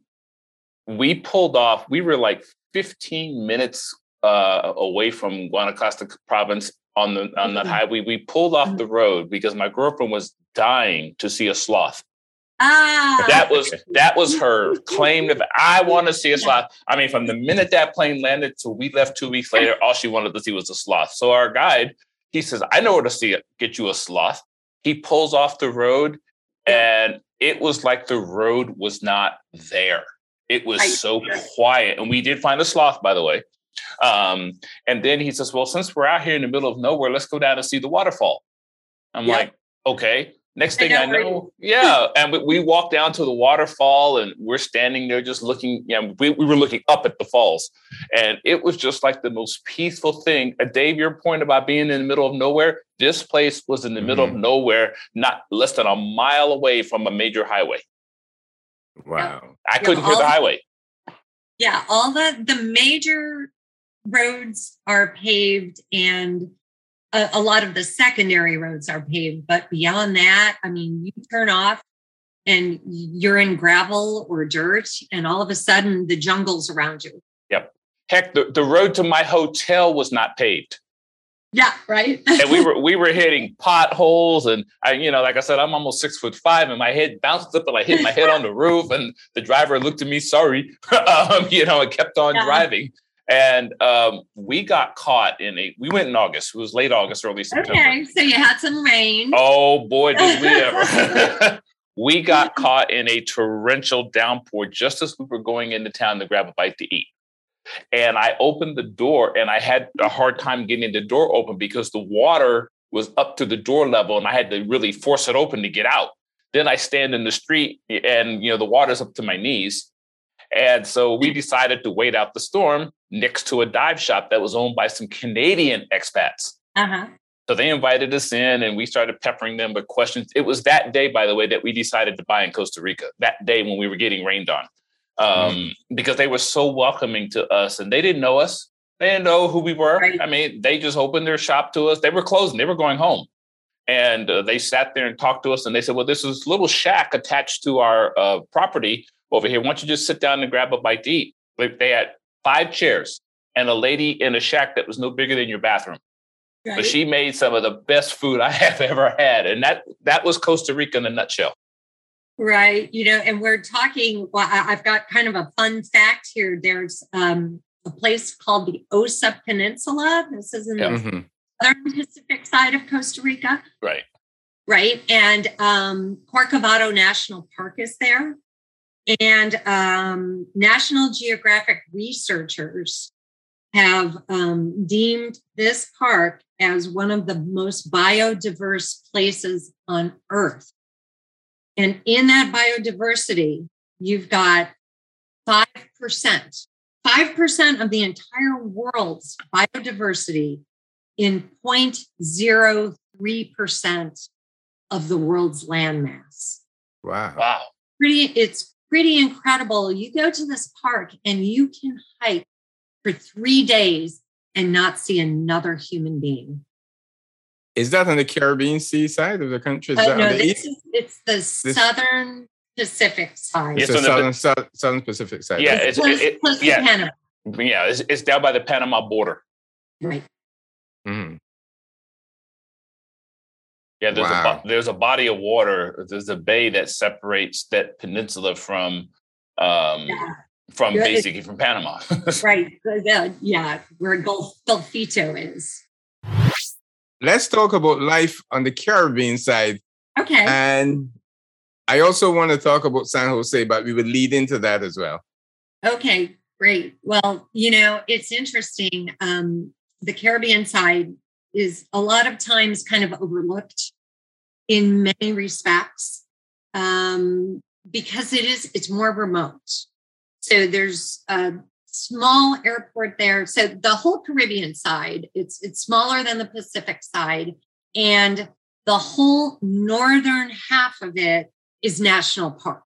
Speaker 2: we pulled off. We were like 15 minutes uh, away from Guanacaste province on the on that mm-hmm. highway. We pulled off the road because my girlfriend was dying to see a sloth.
Speaker 3: Ah.
Speaker 2: That was that was her claim to I want to see a sloth. I mean, from the minute that plane landed till we left two weeks later, all she wanted to see was a sloth. So our guide, he says, I know where to see it, get you a sloth. He pulls off the road and it was like the road was not there. It was so quiet. And we did find a sloth, by the way. Um, and then he says, Well, since we're out here in the middle of nowhere, let's go down and see the waterfall. I'm yep. like, Okay. Next thing I know, I know yeah. [LAUGHS] And we, we walked down to the waterfall and we're standing there just looking. Yeah, you know, we, we were looking up at the falls. And it was just like the most peaceful thing. Uh, Dave, your point about being in the middle of nowhere, this place was in the mm-hmm. middle of mm-hmm. nowhere, not less than a mile away from a major highway.
Speaker 1: Wow.
Speaker 2: I couldn't hear the highway.
Speaker 3: Yeah, all the the major roads are paved and a, a, lot of the secondary roads are paved, but beyond that, I mean, you turn off and you're in gravel or dirt, and all of a sudden the jungle's around you.
Speaker 2: Yep. Heck, the, the road to my hotel was not paved.
Speaker 3: Yeah, right. [LAUGHS]
Speaker 2: and we were we were hitting potholes, and I, you know, like I said, I'm almost six foot five, and my head bounced up, and I hit my head on the roof, and the driver looked at me, sorry, [LAUGHS] um, you know, and kept on yeah. driving. And um, we got caught in a. We went in August. It was late August, early September.
Speaker 3: Okay, so you had some rain.
Speaker 2: Oh boy, did we [LAUGHS] ever! [LAUGHS] we got caught in a torrential downpour just as we were going into town to grab a bite to eat. And I opened the door and I had a hard time getting the door open because the water was up to the door level and I had to really force it open to get out. Then I stand in the street and you know the water's up to my knees. And so we decided to wait out the storm next to a dive shop that was owned by some Canadian expats. Uh-huh. So they invited us in and we started peppering them with questions. It was that day, by the way, that we decided to buy in Costa Rica, that day when we were getting rained on, um, mm. because they were so welcoming to us and they didn't know us. They didn't know who we were. Right. I mean, they just opened their shop to us. They were closing, they were going home. And uh, they sat there and talked to us and they said, Well, this is a little shack attached to our uh, property over here. Why don't you just sit down and grab a bite to eat? They had five chairs and a lady in a shack that was no bigger than your bathroom. Right. But she made some of the best food [LAUGHS] I have ever had. And that that was Costa Rica in a nutshell.
Speaker 3: Right. You know, and we're talking, well, I've got kind of a fun fact here. There's um, a place called the Osa Peninsula. This is in the mm-hmm. southern Pacific side of Costa Rica.
Speaker 2: Right.
Speaker 3: Right. And um, Corcovado National Park is there. And um, National Geographic researchers have um, deemed this park as one of the most biodiverse places on Earth. And in that biodiversity, you've got 5%. 5% of the entire world's biodiversity in 0.03% of the world's landmass.
Speaker 1: Wow.
Speaker 2: Wow.
Speaker 3: Pretty, it's pretty incredible. You go to this park and you can hike for three days and not see another human being.
Speaker 1: Is that on the Caribbean Sea side of the country? Is
Speaker 3: uh, no, this is, it's the this, southern Pacific side.
Speaker 1: It's the southern, the, southern Pacific side.
Speaker 2: Yeah, it's, it's it, it, yeah, Panama. yeah, it's, it's, down by the Panama border.
Speaker 3: Right.
Speaker 1: Mm.
Speaker 2: Yeah, there's wow. a there's a body of water. There's a bay that separates that peninsula from um, yeah from Good. basically from Panama. [LAUGHS]
Speaker 3: right. Yeah, yeah, where Gulf Golfito is.
Speaker 1: Let's talk about life on the Caribbean side.
Speaker 3: Okay.
Speaker 1: And I also want to talk about San Jose, but we would lead into that as well.
Speaker 3: Okay, great. Well, you know, it's interesting. Um, the Caribbean side is a lot of times kind of overlooked in many respects um, because it is it's more remote so there's a small airport there. So the whole Caribbean side, it's it's smaller than the Pacific side, and the whole northern half of it is national park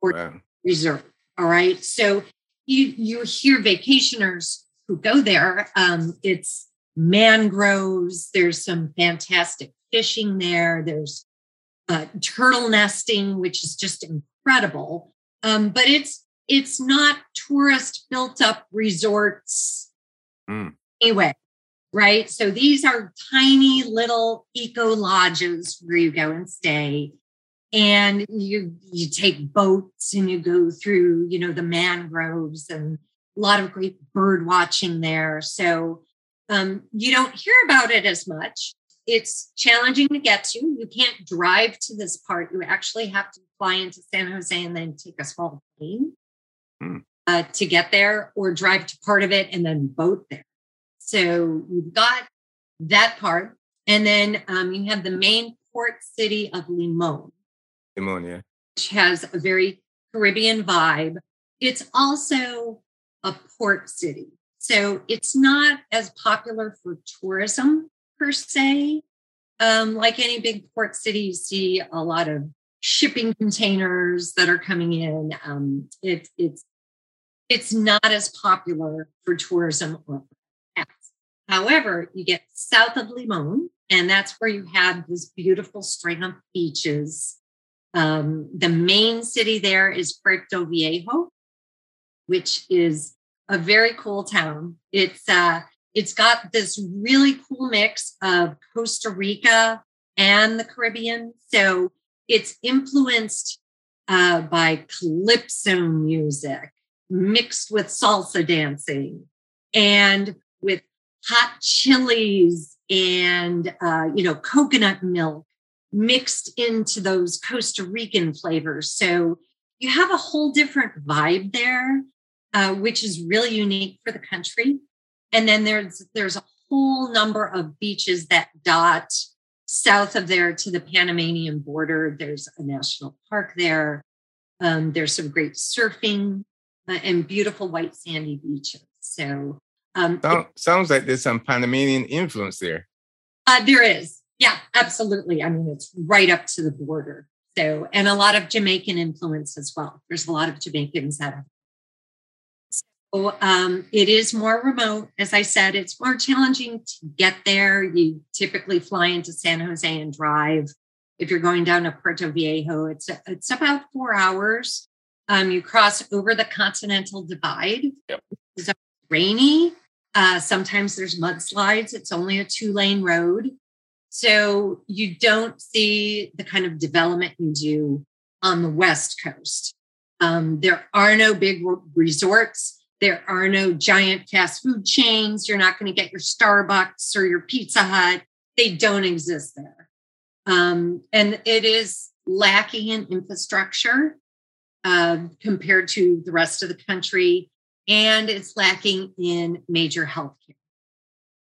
Speaker 3: or wow. reserve. All right. So you you hear vacationers who go there. Um, it's mangroves. There's some fantastic fishing there. There's uh, turtle nesting, which is just incredible. Um, but it's it's not tourist built up resorts mm. anyway, right? So these are tiny little eco lodges where you go and stay. And you you take boats and you go through, you know, the mangroves and a lot of great bird watching there. So um, you don't hear about it as much. It's challenging to get to. You can't drive to this part. You actually have to fly into San Jose and then take a small plane mm. uh, to get there or drive to part of it and then boat there. So you've got that part. And then um, you have the main port city of Limon.
Speaker 1: Limon, yeah.
Speaker 3: Which has a very Caribbean vibe. It's also a port city. So it's not as popular for tourism per se. Um, like any big port city, you see a lot of shipping containers that are coming in. Um, it, it's it's not as popular for tourism or However, you get south of Limon, and that's where you have this beautiful string of beaches. Um, the main city there is Puerto Viejo, which is a very cool town. It's uh, it's got this really cool mix of Costa Rica and the Caribbean. So it's influenced uh, by calypso music mixed with salsa dancing and with hot chilies and uh, you know coconut milk mixed into those Costa Rican flavors. So you have a whole different vibe there, uh, which is really unique for the country. And then there's there's a whole number of beaches that dot south of there to the Panamanian border. There's a national park there. Um, there's some great surfing uh, and beautiful white sandy beaches. So um,
Speaker 1: it, sounds like there's some Panamanian influence there.
Speaker 3: Uh, there is. Yeah, absolutely. I mean, it's right up to the border. So, and a lot of Jamaican influence as well. There's a lot of Jamaicans that have. Um, it is more remote. As I said, it's more challenging to get there. You typically fly into San Jose and drive. If you're going down to Puerto Viejo, it's it's about four hours. Um, you cross over the Continental Divide. Yep. It's rainy. Uh, sometimes there's mudslides. It's only a two lane road. So you don't see the kind of development you do on the West Coast. Um, there are no big resorts. There are no giant fast food chains. You're not going to get your Starbucks or your Pizza Hut. They don't exist there. Um, and it is lacking in infrastructure uh, compared to the rest of the country. And it's lacking in major health care.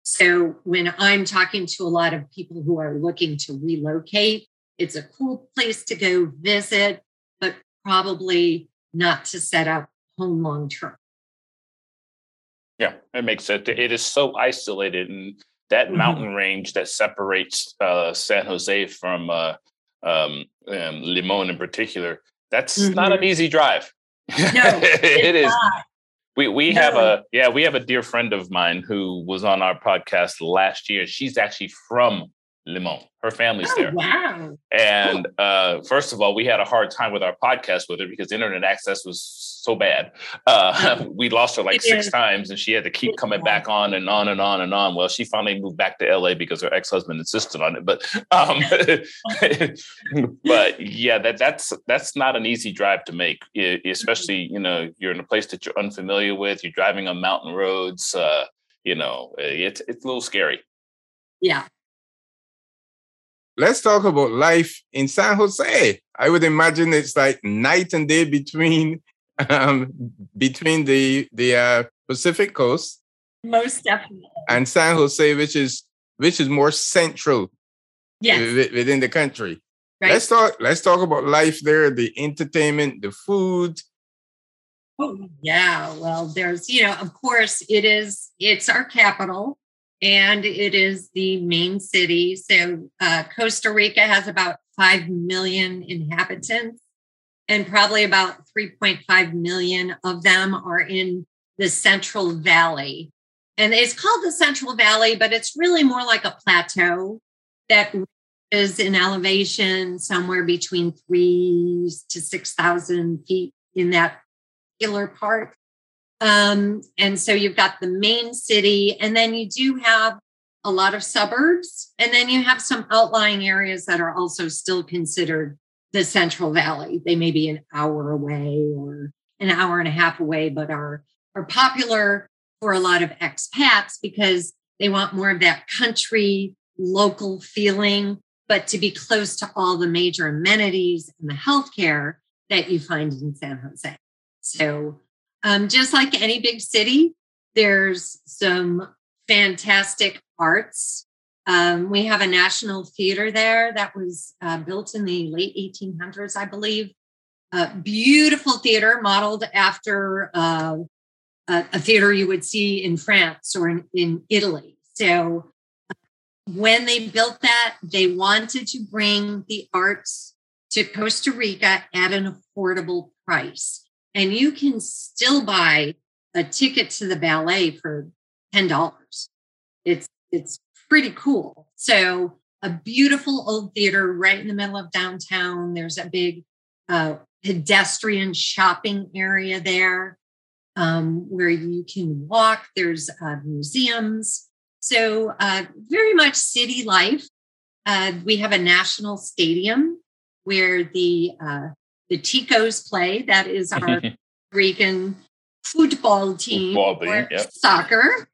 Speaker 3: So when I'm talking to a lot of people who are looking to relocate, it's a cool place to go visit, but probably not to set up home long term.
Speaker 2: Yeah, it makes sense. It is so isolated, and that mm-hmm. mountain range that separates uh, San Jose from uh, um, um, Limon in particular, that's mm-hmm. not an mm-hmm. easy drive.
Speaker 3: No, [LAUGHS] it is. Not.
Speaker 2: We we no. have a yeah we have a dear friend of mine who was on our podcast last year. She's actually from Limon. Her family's
Speaker 3: oh,
Speaker 2: there.
Speaker 3: Wow.
Speaker 2: And uh, first of all, we had a hard time with our podcast with her because internet access was so bad. Uh, [LAUGHS] we lost her like six times and she had to keep coming back on and on and on and on. Well, she finally moved back to LA because her ex-husband insisted on it. But um, [LAUGHS] but yeah, that that's that's not an easy drive to make, especially, you know, you're in a place that you're unfamiliar with, you're driving on mountain roads, uh, you know, it's it's a little scary.
Speaker 3: Yeah,
Speaker 1: let's talk about life in San Jose. I would imagine it's like night and day between [LAUGHS] um, between the the uh, Pacific Coast,
Speaker 3: most definitely,
Speaker 1: and San Jose, which is which is more central,
Speaker 3: yes.
Speaker 1: within the country. Right. Let's talk. Let's talk about life there, the entertainment, the food.
Speaker 3: Oh yeah, well, there's you know, of course, it is. It's our capital and it is the main city. So uh, Costa Rica has about 5 million inhabitants, and probably about 3.5 million of them are in the Central Valley. And it's called the Central Valley, but it's really more like a plateau that is in elevation somewhere between three to 6,000 feet in that particular part. Um, and so you've got the main city, and then you do have a lot of suburbs, and then you have some outlying areas that are also still considered the Central Valley. They may be an hour away or an hour and a half away, but are are popular for a lot of expats because they want more of that country local feeling, but to be close to all the major amenities and the healthcare that you find in San Jose. So um, just like any big city, there's some fantastic arts. Um, we have a national theater there that was uh, built in the late 1800s, I believe. A beautiful theater modeled after uh, a, a, theater you would see in France or in, in Italy. So uh, when they built that, they wanted to bring the arts to Costa Rica at an affordable price and you can still buy a ticket to the ballet for ten dollars. It's it's pretty cool. So a beautiful old theater right in the middle of downtown. There's a big uh, pedestrian shopping area there um, where you can walk. There's uh, museums. So uh, very much city life. Uh, we have a national stadium where the uh, the Ticos play. That is our [LAUGHS] Rican football team,
Speaker 2: Football team, yep.
Speaker 3: soccer.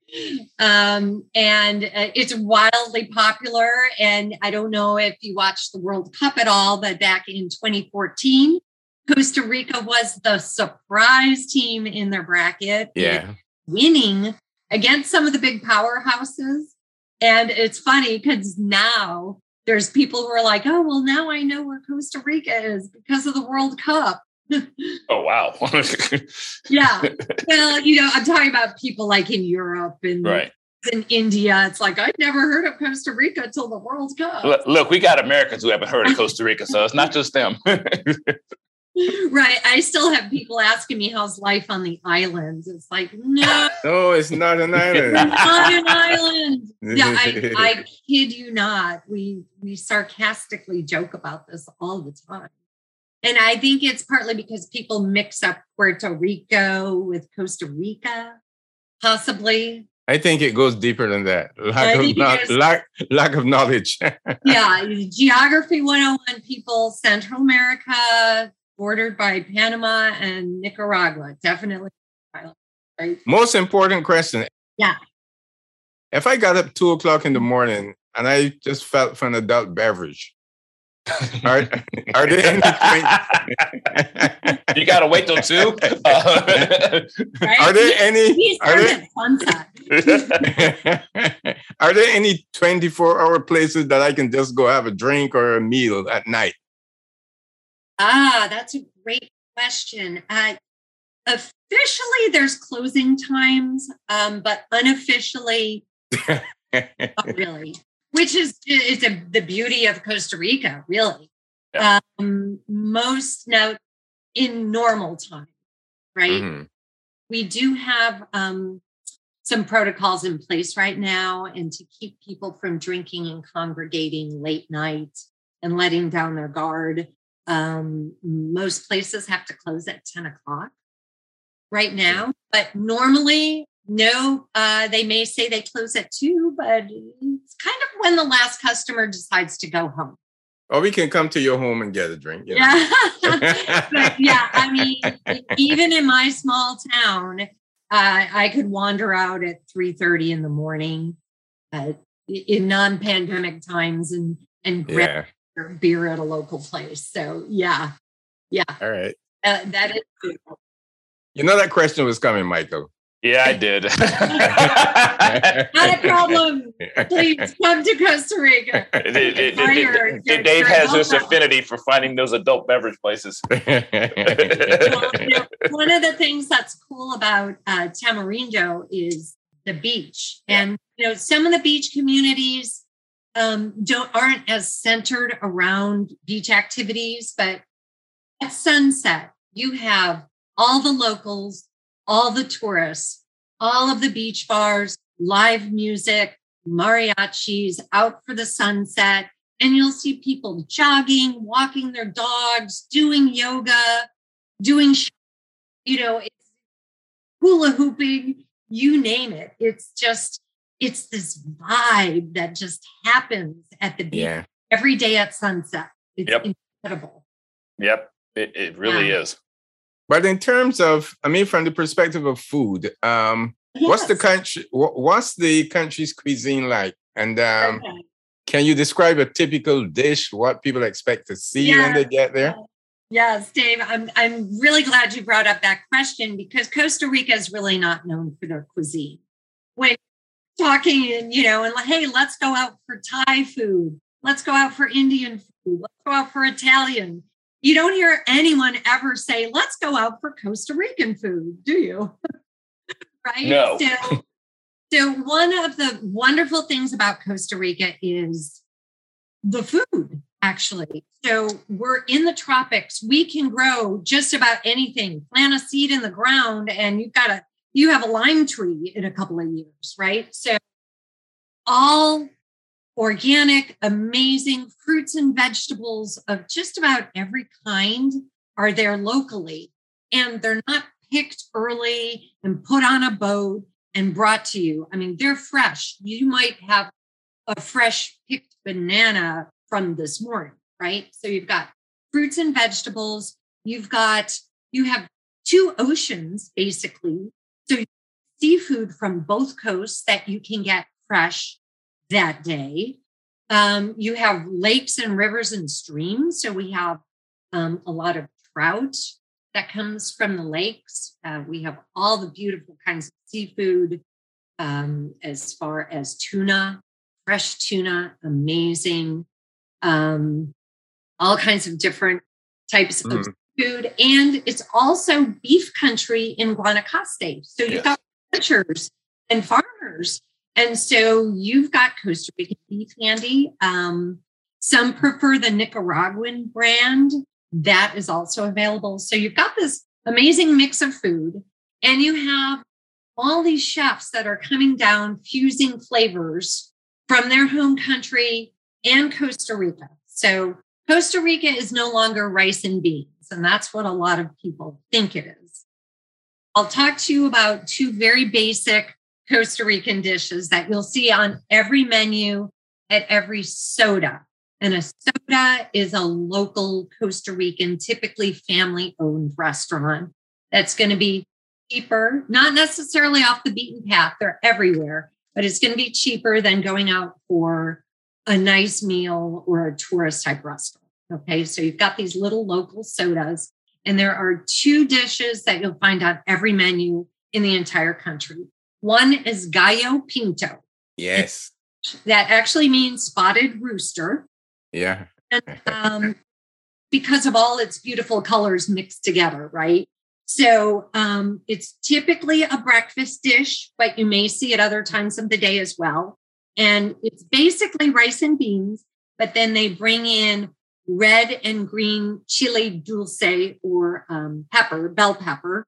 Speaker 3: Um, and uh, it's wildly popular. And I don't know if you watched the World Cup at all, but back in 2014, Costa Rica was the surprise team in their bracket.
Speaker 1: Yeah.
Speaker 3: Winning against some of the big powerhouses. And it's funny because now there's people who are like, oh, well, now I know where Costa Rica is because of the World Cup. [LAUGHS]
Speaker 2: oh, wow. [LAUGHS]
Speaker 3: yeah. Well, you know, I'm talking about people like in Europe and
Speaker 2: right.
Speaker 3: in India. It's like, I'd never heard of Costa Rica until the World Cup.
Speaker 2: Look, look, we got Americans who haven't heard of Costa Rica, so it's not just them. [LAUGHS]
Speaker 3: right. I still have people asking me how's life on the islands. It's like, no. [LAUGHS]
Speaker 1: No, it's not an island.
Speaker 3: not an island. Yeah, I, [LAUGHS] I kid you not. We we sarcastically joke about this all the time. And I think it's partly because people mix up Puerto Rico with Costa Rica, possibly.
Speaker 1: I think it goes deeper than that. Lack, of, not, lack, lack of knowledge. [LAUGHS]
Speaker 3: yeah, Geography 101 people, Central America, bordered by Panama and Nicaragua. Definitely.
Speaker 1: Right? Most important question.
Speaker 3: Yeah.
Speaker 1: If I got up two o'clock in the morning and I just felt for an adult beverage, [LAUGHS] are, are there any [LAUGHS]
Speaker 2: you gotta wait till two.
Speaker 1: Uh, [LAUGHS] right? Are there any? Are there, are there any 24 hour places that I can just go have a drink or a meal at night?
Speaker 3: Ah, that's a great question. Uh, officially, there's closing times, um, but unofficially, not [LAUGHS] really. Which is it's a, the beauty of Costa Rica, really. Yeah. Um, most now in normal time, right? Mm-hmm. We do have um, some protocols in place right now, and to keep people from drinking and congregating late night and letting down their guard. Um, most places have to close at 10 o'clock right now, but normally, no, uh, they may say they close at two, but it's kind of when the last customer decides to go home.
Speaker 1: Or we can come to your home and get a drink.
Speaker 3: You know? Yeah. [LAUGHS] [LAUGHS] but yeah, I mean, even in my small town, uh, I could wander out at 3.30 in the morning uh, in non-pandemic times and, and grab beer at a local place. So yeah, yeah.
Speaker 1: All right.
Speaker 3: Uh, that is. Beautiful.
Speaker 1: You know that question was coming, Michael.
Speaker 2: Yeah, I did. [LAUGHS]
Speaker 3: Not a problem. Please come to Costa Rica.
Speaker 2: Dave has this affinity for finding those adult beverage places. [LAUGHS] well,
Speaker 3: you know, one of the things that's cool about uh, Tamarindo is the beach, and you know some of the beach communities um, don't aren't as centered around beach activities, but at sunset you have all the locals, all the tourists, all of the beach bars, live music, mariachis out for the sunset, and you'll see people jogging, walking their dogs, doing yoga, doing you know, hula hooping, you name it. It's just it's this vibe that just happens at the beach yeah. every day at sunset. It's yep. incredible.
Speaker 2: Yep, it, it really yeah. is.
Speaker 1: But in terms of, I mean, from the perspective of food, um, yes. what's the country? What's the country's cuisine like? And um, okay. can you describe a typical dish? What people expect to see yeah. when they get there?
Speaker 3: Yes, Dave. I'm I'm really glad you brought up that question because Costa Rica is really not known for their cuisine. When talking and you know and like, hey let's go out for thai food. Let's go out for indian food. Let's go out for italian. You don't hear anyone ever say let's go out for costa rican food do you? [LAUGHS] Right?
Speaker 2: No.
Speaker 3: so, so one of the wonderful things about costa rica is the food actually. So we're in the tropics. We can grow just about anything. Plant a seed in the ground and you've got a you have a lime tree in a couple of years, right? So all organic, amazing fruits and vegetables of just about every kind are there locally. And they're not picked early and put on a boat and brought to you. I mean, they're fresh. You might have a fresh picked banana from this morning, right? So you've got fruits and vegetables. You've got, you have two oceans, basically. So seafood from both coasts that you can get fresh that day. Um, you have lakes and rivers and streams. So we have um, a lot of trout that comes from the lakes. Uh, we have all the beautiful kinds of seafood, um, as far as tuna, fresh tuna, amazing. Um, all kinds of different types mm. of food. And it's also beef country in Guanacaste. So you've yes. got ranchers and farmers. And so you've got Costa Rican beef handy. Um, some prefer the Nicaraguan brand. That is also available. So you've got this amazing mix of food, and you have all these chefs that are coming down fusing flavors from their home country and Costa Rica. So Costa Rica is no longer rice and beans, and that's what a lot of people think it is. I'll talk to you about two very basic Costa Rican dishes that you'll see on every menu at every soda. And a soda is a local Costa Rican, typically family owned restaurant that's going to be cheaper, not necessarily off the beaten path, they're everywhere, but it's going to be cheaper than going out for a nice meal or a tourist type restaurant. Okay, so you've got these little local sodas, and there are two dishes that you'll find on every menu in the entire country. One is gallo pinto.
Speaker 1: Yes.
Speaker 3: That actually means spotted rooster.
Speaker 1: Yeah.
Speaker 3: And, um, because of all its beautiful colors mixed together, right? So um, it's typically a breakfast dish, but you may see it other times of the day as well. And it's basically rice and beans, but then they bring in red and green chile dulce or um, pepper, bell pepper,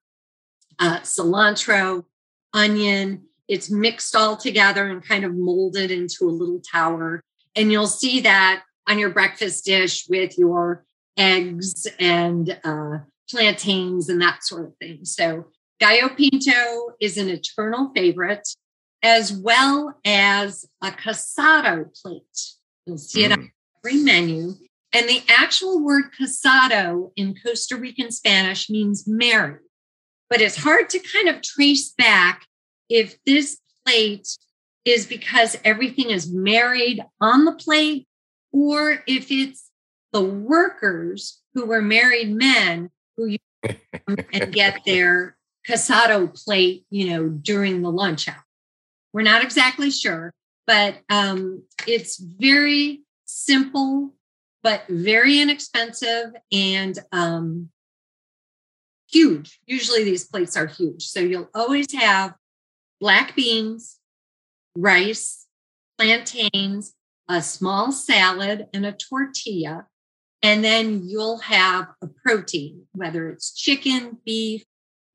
Speaker 3: uh, cilantro, onion. It's mixed all together and kind of molded into a little tower. And you'll see that on your breakfast dish with your eggs and uh, plantains and that sort of thing. So, gallo pinto is an eternal favorite, as well as a casado plate. You'll see mm. it on every menu. And the actual word casado in Costa Rican Spanish means married, but it's hard to kind of trace back if this plate is because everything is married on the plate or if it's the workers who were married men who and [LAUGHS] get their casado plate, you know, during the lunch hour. We're not exactly sure, but um, it's very simple but very inexpensive and um, huge. Usually these plates are huge. So you'll always have black beans, rice, plantains, a small salad, and a tortilla. And then you'll have a protein, whether it's chicken, beef,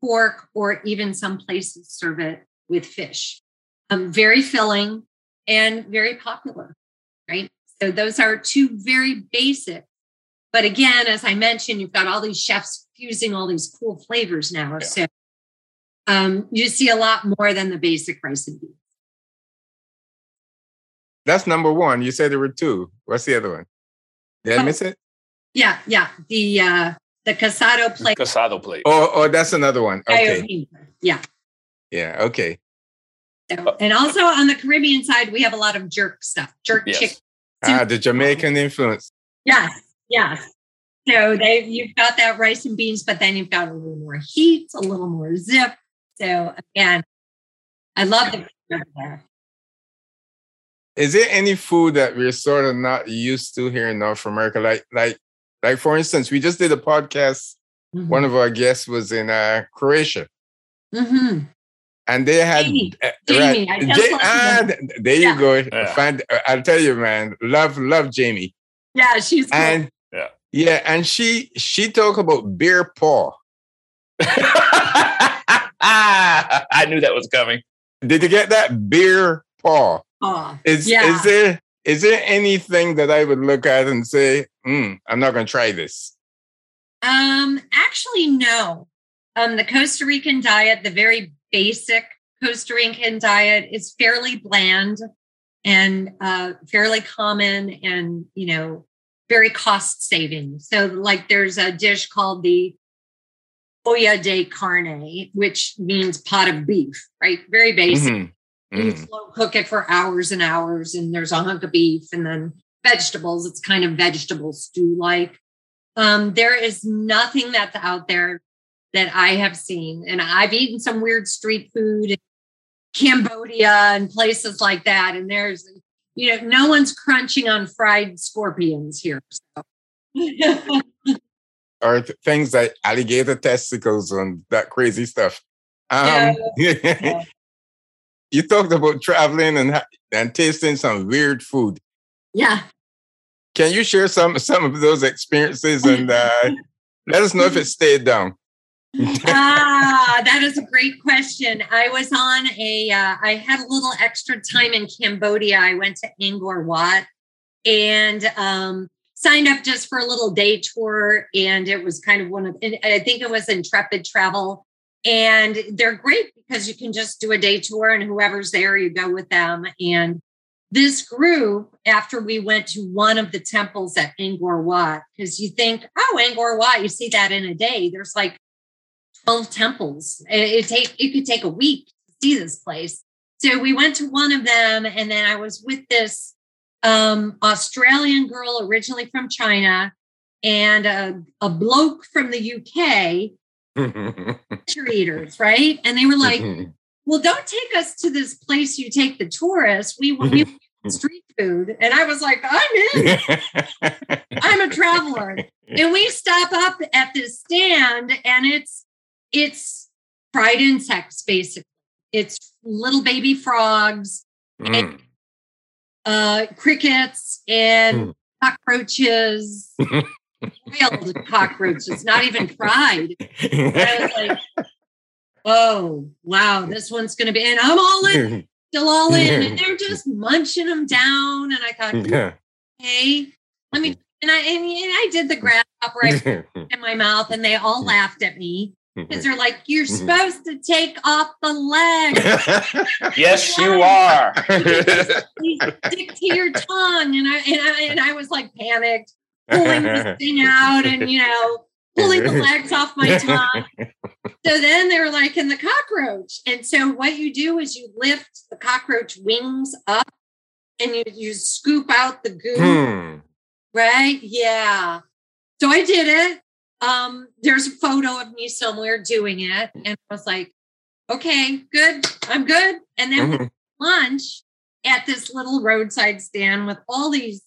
Speaker 3: pork, or even some places serve it with fish. Um, very filling and very popular, right? So those are two very basic. But again, as I mentioned, you've got all these chefs fusing all these cool flavors now. Yeah. So um, you see a lot more than the basic rice and beans.
Speaker 1: That's number one. You said there were two. What's the other one? Did I oh, miss it?
Speaker 3: Yeah, yeah. The uh the casado plate.
Speaker 2: Casado plate.
Speaker 1: Oh, oh, that's another one. Okay.
Speaker 3: Yeah.
Speaker 1: Yeah. Okay.
Speaker 3: So, and also on the Caribbean side, we have a lot of jerk stuff, jerk yes. chicken,
Speaker 1: Ah, the Jamaican influence.
Speaker 3: Yes, yes. So they you've got that rice and beans, but then you've got a little more heat, a little more zip. So again, I love the there.
Speaker 1: Is there any food that we're sort of not used to here in North America? Like, like, like for instance, we just did a podcast. Mm-hmm. One of our guests was in uh, Croatia. Mm-hmm and they had Jamie, uh, Jamie right, J- ah, there you yeah. go. Yeah. Find, uh, I'll tell you, man, love love Jamie.
Speaker 3: Yeah, she's cool.
Speaker 1: and yeah, yeah, and she she talk about beer paw. [LAUGHS]
Speaker 2: I knew that was coming.
Speaker 1: Did you get that beer paw?
Speaker 3: Oh,
Speaker 1: is yeah. is there is there anything that I would look at and say, mm, I'm not going to try this?
Speaker 3: Um, actually, no. Um, the Costa Rican diet, the very basic Costa Rican diet is fairly bland and uh, fairly common and, you know, very cost saving. So, like, there's a dish called the olla de carne, which means pot of beef, right? Very basic. Mm-hmm. You mm-hmm. slow cook it for hours and hours, and there's a hunk of beef and then vegetables. It's kind of vegetable stew like. Um, there is nothing that's out there that I have seen. And I've eaten some weird street food in Cambodia and places like that. And there's, you know, no one's crunching on fried scorpions here. So. [LAUGHS]
Speaker 1: or th- things like alligator testicles and that crazy stuff. Um, yeah. [LAUGHS] you talked about traveling and and tasting some weird food.
Speaker 3: Yeah.
Speaker 1: Can you share some some of those experiences and uh, let us know if it stayed down? [LAUGHS]
Speaker 3: ah, that is a great question. I was on a. Uh, I had a little extra time in Cambodia. I went to Angkor Wat and um, signed up just for a little day tour. And it was kind of one of, I think it was Intrepid Travel. And they're great because you can just do a day tour and whoever's there, you go with them. And this group, after we went to one of the temples at Angkor Wat, because you think, oh, Angkor Wat, you see that in a day. There's like 12 temples. It, it take it could take a week to see this place. So we went to one of them, and then I was with this um, Australian girl originally from China and a, a bloke from the UK, [LAUGHS] eaters, right? And they were like, [LAUGHS] well, don't take us to this place you take the tourists. We want [LAUGHS] street food. And I was like, I'm in. I'm a traveler. And we stop up at this stand and it's it's fried insects, basically. It's little baby frogs mm. and uh, crickets and mm. cockroaches, [LAUGHS] boiled cockroaches, not even fried. I was like, oh, wow, this one's going to be, and I'm all in, [LAUGHS] still all in. And they're [LAUGHS] just munching them down. And I thought, hey, let me, and I, and, I did the grasshopper in my mouth, and they all laughed at me because they're like, you're mm-hmm. supposed to take off the leg. [LAUGHS]
Speaker 2: yes, [LAUGHS] you are.
Speaker 3: stick to your tongue, and I and I and I was like panicked, pulling this thing out, and you know, pulling the legs off my tongue. So then they were like, in the cockroach, and so what you do is you lift the cockroach wings up, and you you scoop out the goo. Hmm. Right? Yeah. So I did it um, there's a photo of me somewhere doing it. And I was like, okay, good. I'm good. And then mm-hmm. lunch at this little roadside stand with all these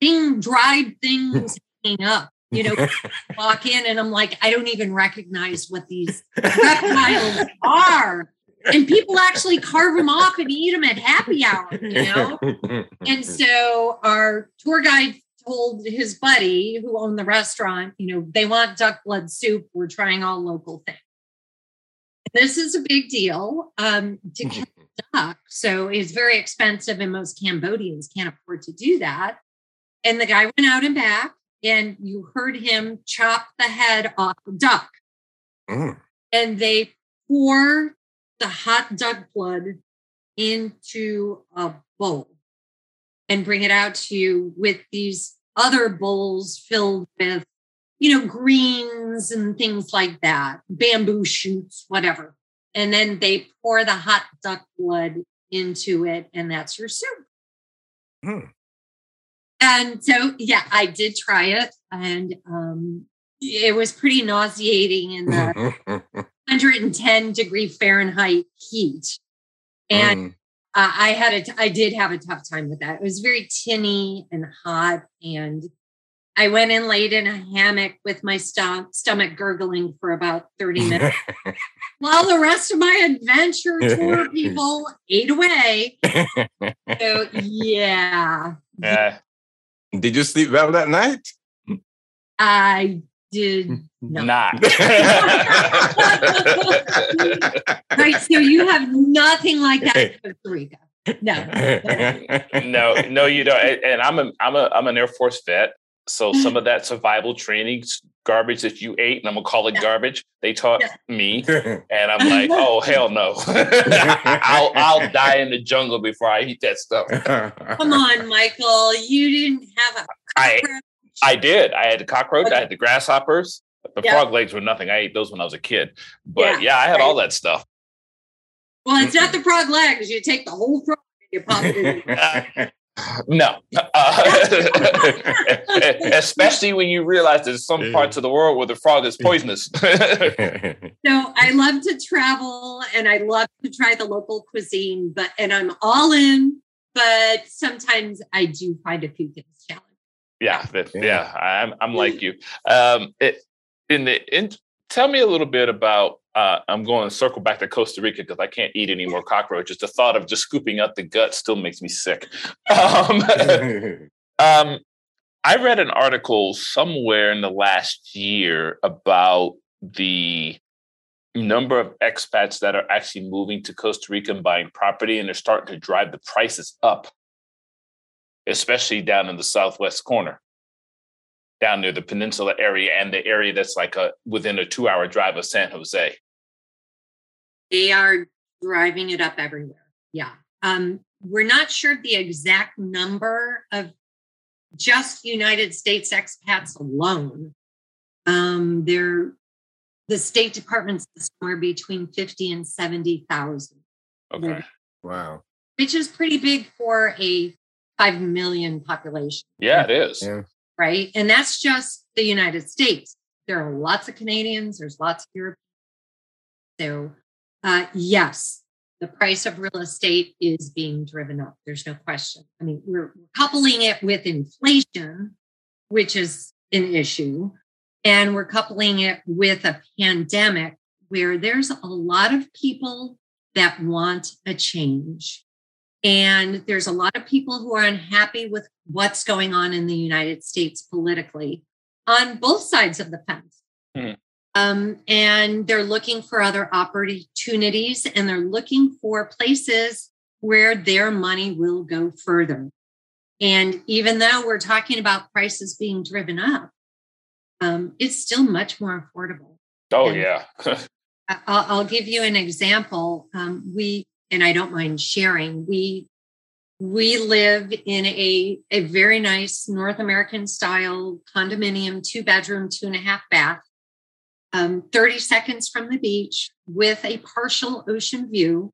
Speaker 3: thing dried things [LAUGHS] hanging up. You know, [LAUGHS] walk in and I'm like, I don't even recognize what these reptiles are. And people actually carve them off and eat them at happy hour, you know? [LAUGHS] And so our tour guide told his buddy who owned the restaurant, you know, they want duck blood soup. We're trying all local things. This is a big deal um, to kill duck. So it's very expensive, and most Cambodians can't afford to do that. And the guy went out and back, and you heard him chop the head off the duck. Mm. And they pour the hot duck blood into a bowl and bring it out to you with these other bowls filled with, you know, greens and things like that, bamboo shoots, whatever. And then they pour the hot duck blood into it, and that's your soup. Hmm. And so, yeah, I did try it, and um, it was pretty nauseating in the [LAUGHS] 110 degree Fahrenheit heat. And mm uh, I had a, t- I did have a tough time with that. It was very tinny and hot, and I went and laid in a hammock with my st- stomach gurgling for about thirty [LAUGHS] minutes, while the rest of my adventure [LAUGHS] tour people ate away. So yeah.
Speaker 1: Yeah. Did you sleep well that night?
Speaker 3: I did
Speaker 2: not. [LAUGHS] [LAUGHS]
Speaker 3: right. So you have nothing like that in Costa Rica. No. [LAUGHS]
Speaker 2: no, no, you don't. And I'm a I'm a I'm an Air Force vet. So some of that survival training garbage that you ate, and I'm gonna call it yeah. garbage, they taught yeah. me. And I'm like, oh hell no. I'll I'll die in the jungle before I eat that stuff.
Speaker 3: Come on, Michael. You didn't have a
Speaker 2: I I did. I had the cockroach. Okay. I had the grasshoppers. The yeah. frog legs were nothing. I ate those when I was a kid. But yeah, yeah I had right. all that stuff.
Speaker 3: Well, it's not the frog legs. You take the whole frog and you pop it in. [LAUGHS] [LAUGHS]
Speaker 2: No, [LAUGHS] uh, especially when you realize there's some parts of the world where the frog is poisonous. so
Speaker 3: I love to travel and I love to try the local cuisine, but and I'm all in. But sometimes I do find a few things challenging.
Speaker 2: Yeah, that, yeah, I'm I'm like you. Um, it, in the in, tell me a little bit about uh, I'm going to circle back to Costa Rica because I can't eat any more cockroaches. The thought of just scooping out the gut still makes me sick. [LAUGHS] Um, [LAUGHS] um, I read an article somewhere in the last year about the number of expats that are actually moving to Costa Rica and buying property, and they're starting to drive the prices up, especially down in the southwest corner down near the peninsula area and the area that's like a within a two hour drive of San Jose.
Speaker 3: They are driving it up everywhere. Yeah. Um, we're not sure the exact number of just United States expats alone. Um, they're the State Department's somewhere between 50 and 70,000.
Speaker 2: Okay.
Speaker 1: Wow.
Speaker 3: Which is pretty big for a 5 million population.
Speaker 2: Yeah, it is. Yeah
Speaker 3: right? And that's just the United States. There are lots of Canadians, there's lots of Europeans. So, uh, yes, the price of real estate is being driven up. There's no question. I mean, we're coupling it with inflation, which is an issue, and we're coupling it with a pandemic where there's a lot of people that want a change. And there's a lot of people who are unhappy with what's going on in the United States politically on both sides of the fence. Mm-hmm. Um, and they're looking for other opportunities and they're looking for places where their money will go further. And even though we're talking about prices being driven up, um, it's still much more affordable.
Speaker 2: Oh, and yeah. [LAUGHS]
Speaker 3: I'll, I'll, give you an example. Um, we and I don't mind sharing. We we live in a, a very nice North American style condominium, two bedroom, two and a half bath, um, 30 seconds from the beach with a partial ocean view.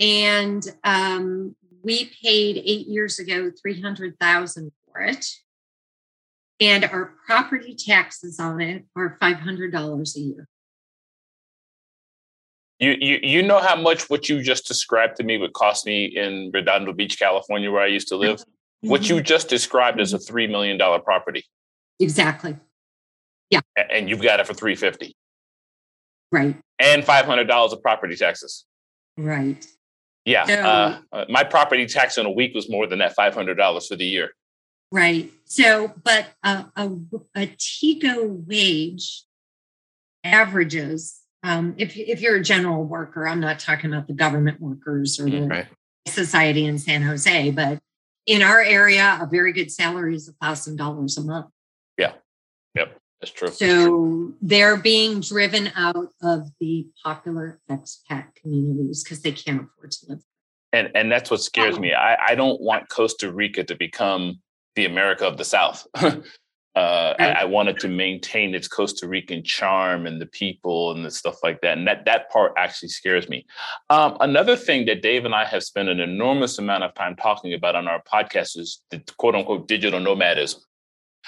Speaker 3: And um, we paid eight years ago 300,000 for it. And our property taxes on it are $500 a year.
Speaker 2: You, you you know how much what you just described to me would cost me in Redondo Beach, California, where I used to live. Mm-hmm. What you just described is a three million dollar property.
Speaker 3: Exactly. Yeah.
Speaker 2: And you've got it for three fifty.
Speaker 3: Right.
Speaker 2: And five hundred dollars of property taxes.
Speaker 3: Right.
Speaker 2: Yeah. So, uh, uh, my property tax in a week was more than that five hundred dollars for the year.
Speaker 3: Right. So, but uh, a a TICO wage averages um, if if you're a general worker, I'm not talking about the government workers or the right. society in San Jose, but in our area, a very good salary is a thousand dollars a month.
Speaker 2: Yeah, yep, that's true.
Speaker 3: So they're being driven out of the popular expat communities because they can't afford to live.
Speaker 2: And and that's what scares oh. me. I, I don't want Costa Rica to become the America of the South. [LAUGHS] Uh, I, I, wanted to maintain its Costa Rican charm and the people and the stuff like that. And that that part actually scares me. Um, another thing that Dave and I have spent an enormous amount of time talking about on our podcast is the quote unquote digital nomadism.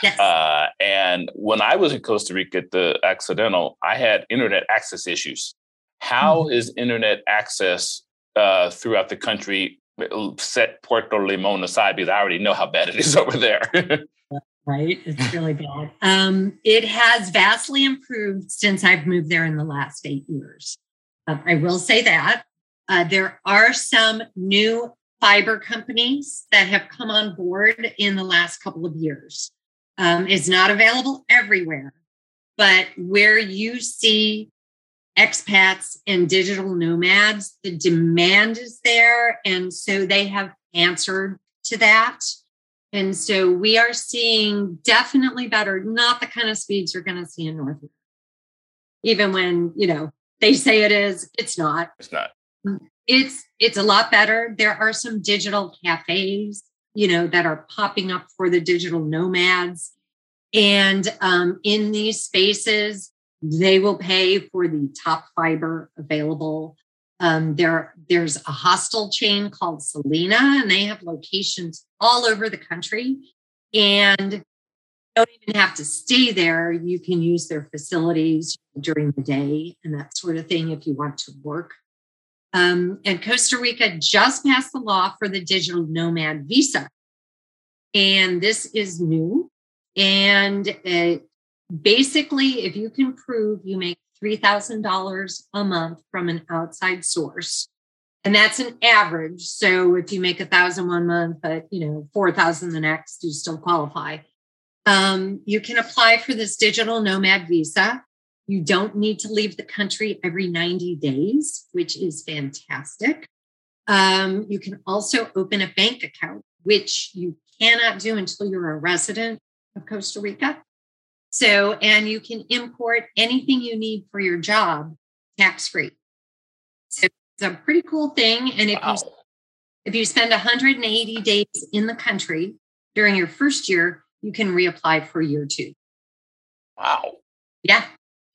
Speaker 2: Yes. Uh, and when I was in Costa Rica at the Accidental, I had internet access issues. How mm-hmm. is internet access uh, throughout the country? Set Puerto Limon aside because I already know how bad it is [LAUGHS] over there.
Speaker 3: Right? [LAUGHS] It's really bad. Um, it has vastly improved since I've moved there in the last eight years. Uh, I will say that. Uh, there are some new fiber companies that have come on board in the last couple of years. Um, it's not available everywhere, but where you see expats and digital nomads, the demand is there. And so they have answered to that. And so we are seeing definitely better, not the kind of speeds you're going to see in North America. Even when, you know, they say it is, it's not.
Speaker 2: It's not.
Speaker 3: It's it's a lot better. There are some digital cafes, you know, that are popping up for the digital nomads. And um, in these spaces, they will pay for the top fiber available. Um, there, there's a hostel chain called Selina, and they have locations all over the country. And you don't even have to stay there. You can use their facilities during the day and that sort of thing if you want to work. Um, and Costa Rica just passed the law for the digital nomad visa. And this is new. And it, basically, if you can prove you make $3,000 a month from an outside source, and that's an average. So if you make a thousand one month, but you know, 4,000 the next, you still qualify. Um, you can apply for this digital nomad visa. You don't need to leave the country every 90 days, which is fantastic. Um, you can also open a bank account, which you cannot do until you're a resident of Costa Rica. So, and you can import anything you need for your job tax free. So it's a pretty cool thing. And if wow. you if you spend 180 days in the country during your first year, you can reapply for year two.
Speaker 2: Wow.
Speaker 3: Yeah.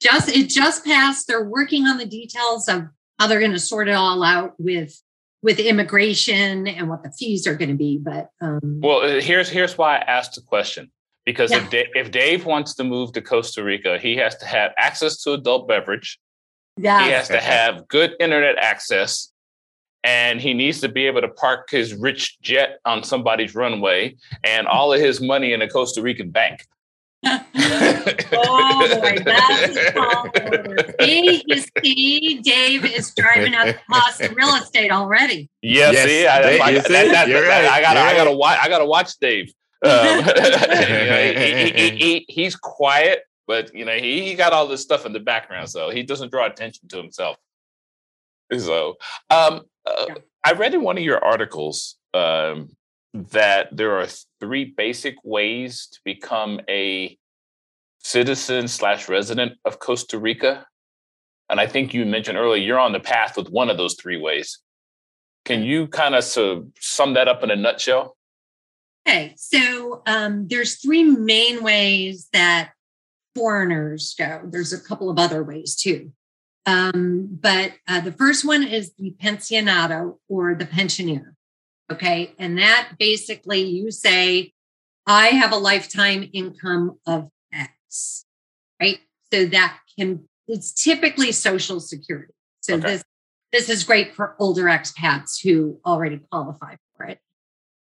Speaker 3: Just it just passed. They're working on the details of how they're going to sort it all out with with immigration and what the fees are going to be. But um,
Speaker 2: well, uh, here's here's why I asked the question because yeah. if, Dave, if Dave wants to move to Costa Rica, he has to have access to adult beverage. Yeah. He has to have good internet access and he needs to be able to park his rich jet on somebody's runway and all of his money in a Costa Rican bank. [LAUGHS] oh
Speaker 3: boy, that's See, you see, Dave is driving up the cost of real estate already.
Speaker 2: Yeah, yes, see, I, I, I, that, that, right. I gotta, I gotta watch, I gotta watch Dave. Um, [LAUGHS] [LAUGHS] you know, he, he, he, he's quiet, but you know he, he got all this stuff in the background, so he doesn't draw attention to himself. So, um, uh, I read in one of your articles um, that there are three basic ways to become a citizen slash resident of Costa Rica, and I think you mentioned earlier you're on the path with one of those three ways. Can you kind of so sum that up in a nutshell?
Speaker 3: Okay, so um, there's three main ways that foreigners go. There's a couple of other ways too. Um, but uh, the first one is the pensionado or the pensioner. Okay. And that basically you say, I have a lifetime income of X, right? So that can, it's typically Social Security. So okay. this, this is great for older expats who already qualify for it.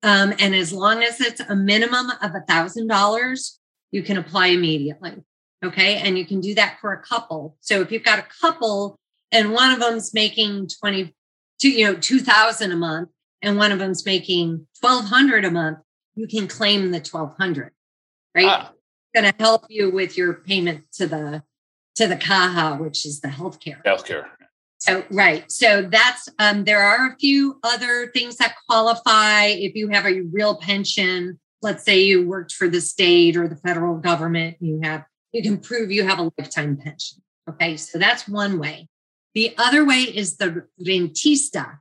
Speaker 3: Um, and as long as it's a minimum of a thousand dollars, you can apply immediately. Okay. And you can do that for a couple. So if you've got a couple and one of them's making 20, you know, 2000 a month and one of them's making 1200 a month, you can claim the 1200, right? Ah. It's going to help you with your payment to the, to the CAJA, which is the healthcare.
Speaker 2: Healthcare.
Speaker 3: So right. So that's um there are a few other things that qualify if you have a real pension. Let's say you worked for the state or the federal government, you have you can prove you have a lifetime pension. Okay, so that's one way. The other way is the rentista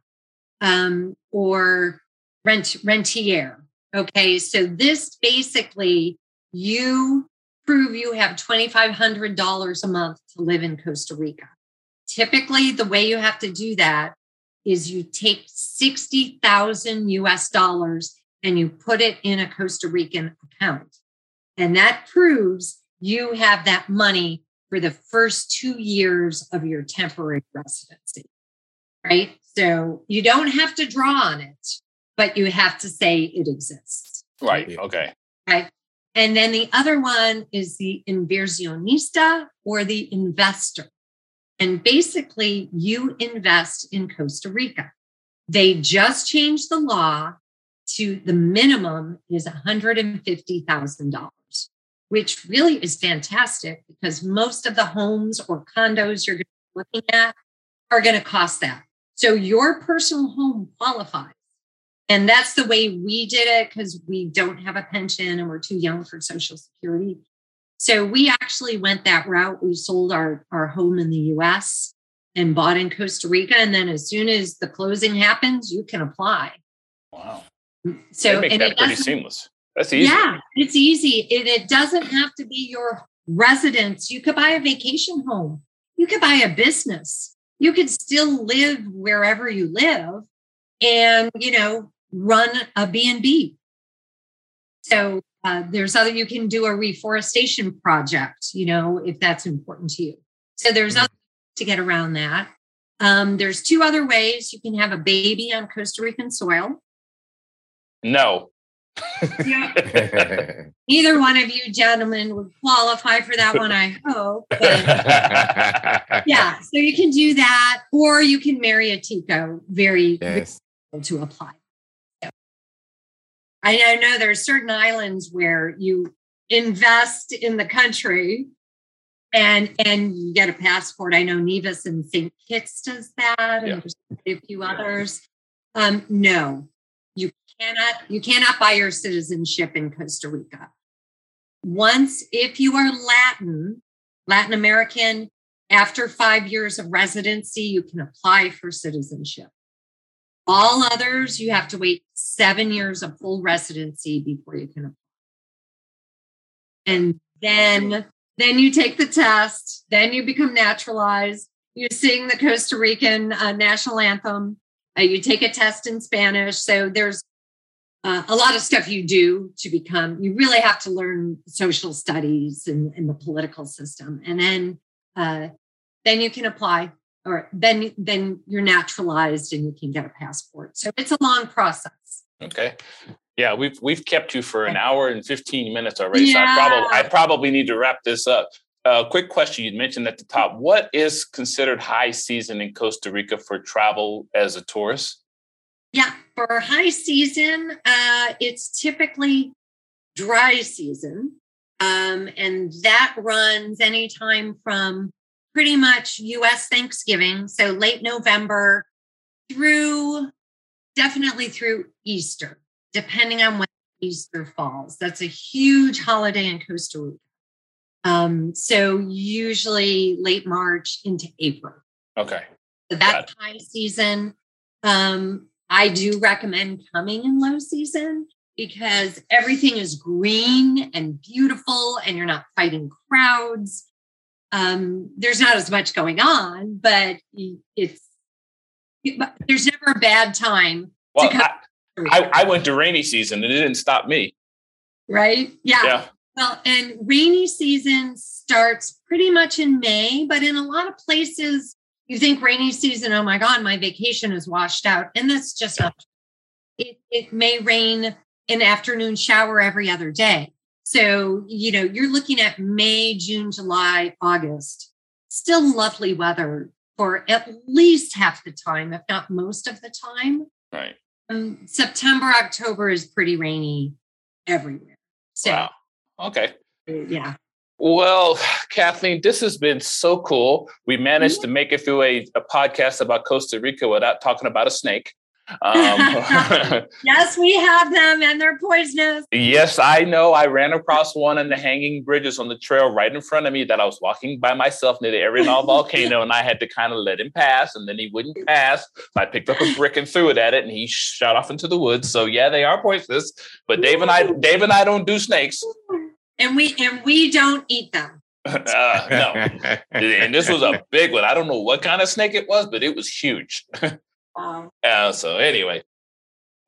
Speaker 3: um, or rent rentier. Okay, so this basically you prove you have $2,500 a month to live in Costa Rica. Typically, the way you have to do that is you take 60,000 US dollars and you put it in a Costa Rican account. And that proves you have that money for the first two years of your temporary residency, right? So you don't have to draw on it, but you have to say it exists.
Speaker 2: Right. Okay.
Speaker 3: Right. And then the other one is the inversionista or the investor. And basically, you invest in Costa Rica. They just changed the law to the minimum is $150,000, which really is fantastic because most of the homes or condos you're looking at are going to cost that. So your personal home qualifies. And that's the way we did it because we don't have a pension and we're too young for Social Security. So we actually went that route. We sold our, our home in the US and bought in Costa Rica. And then as soon as the closing happens, you can apply.
Speaker 2: Wow.
Speaker 3: Mm, so
Speaker 2: they make that pretty seamless. That's easy.
Speaker 3: Yeah, it's easy. It, it doesn't have to be your residence. You could buy a vacation home. You could buy a business. You could still live wherever you live and, you know, run a B&B. So uh, there's other, you can do a reforestation project, you know, if that's important to you. So there's mm-hmm. other to get around that. Um, there's two other ways you can have a baby on Costa Rican soil.
Speaker 2: No.
Speaker 3: yeah. [LAUGHS] Neither one of you gentlemen would qualify for that one, I hope. But [LAUGHS] yeah, so you can do that, or you can marry a Tico. Very, yes. very to apply. I know there are certain islands where you invest in the country and and you get a passport. I know Nevis and St. Kitts does that, and yeah. a few others. Um, no, you cannot you cannot buy your citizenship in Costa Rica. Once, if you are Latin, Latin American, after five years of residency, you can apply for citizenship. All others, you have to wait seven years of full residency before you can apply. And then then you take the test. Then you become naturalized. You sing the Costa Rican uh, national anthem. Uh, you take a test in Spanish. So there's uh, a lot of stuff you do to become. You really have to learn social studies and, and the political system, and then uh, then you can apply, or then then you're naturalized and you can get a passport. So it's a long process.
Speaker 2: Okay. Yeah, we've we've kept you for an hour and 15 minutes already. Yeah. So I probably I probably need to wrap this up. Uh, quick question you mentioned at the top. What is considered high season in Costa Rica for travel as a tourist?
Speaker 3: Yeah, for high season, uh, it's typically dry season. Um, and that runs anytime from pretty much US Thanksgiving, so late November through definitely through Easter depending on when Easter falls. That's a huge holiday in Costa Rica. Um, so usually late March into April.
Speaker 2: Okay.
Speaker 3: So that's high season. Um, I do recommend coming in low season because everything is green and beautiful and you're not fighting crowds. Um, there's not as much going on, but it's there's never a bad time
Speaker 2: well, to come. I, I, I went to rainy season and it didn't stop me.
Speaker 3: Right? Yeah. yeah. Well, and rainy season starts pretty much in May, but in a lot of places, you think rainy season, oh my God, my vacation is washed out. And that's just not it, it may rain an afternoon shower every other day. So, you know, you're looking at May, June, July, August, still lovely weather for at least half the time, if not most of the time.
Speaker 2: Right.
Speaker 3: Um, September, October is pretty rainy everywhere. So,
Speaker 2: wow. Okay.
Speaker 3: Yeah.
Speaker 2: Well, Kathleen, this has been so cool. We managed to make it through a, a podcast about Costa Rica without talking about a snake. Um, [LAUGHS] [LAUGHS]
Speaker 3: yes, we have them and they're poisonous.
Speaker 2: Yes, I know. I ran across one in the hanging bridges on the trail right in front of me that I was walking by myself near the Arenal volcano, and I had to kind of let him pass, and then he wouldn't pass. So I picked up a brick and threw it at it, and he shot off into the woods. So yeah, they are poisonous. But Dave and I, Dave and I don't do snakes,
Speaker 3: and we and we don't eat them. [LAUGHS]
Speaker 2: uh, no, and this was a big one. I don't know what kind of snake it was, but it was huge. Wow. Uh, so anyway,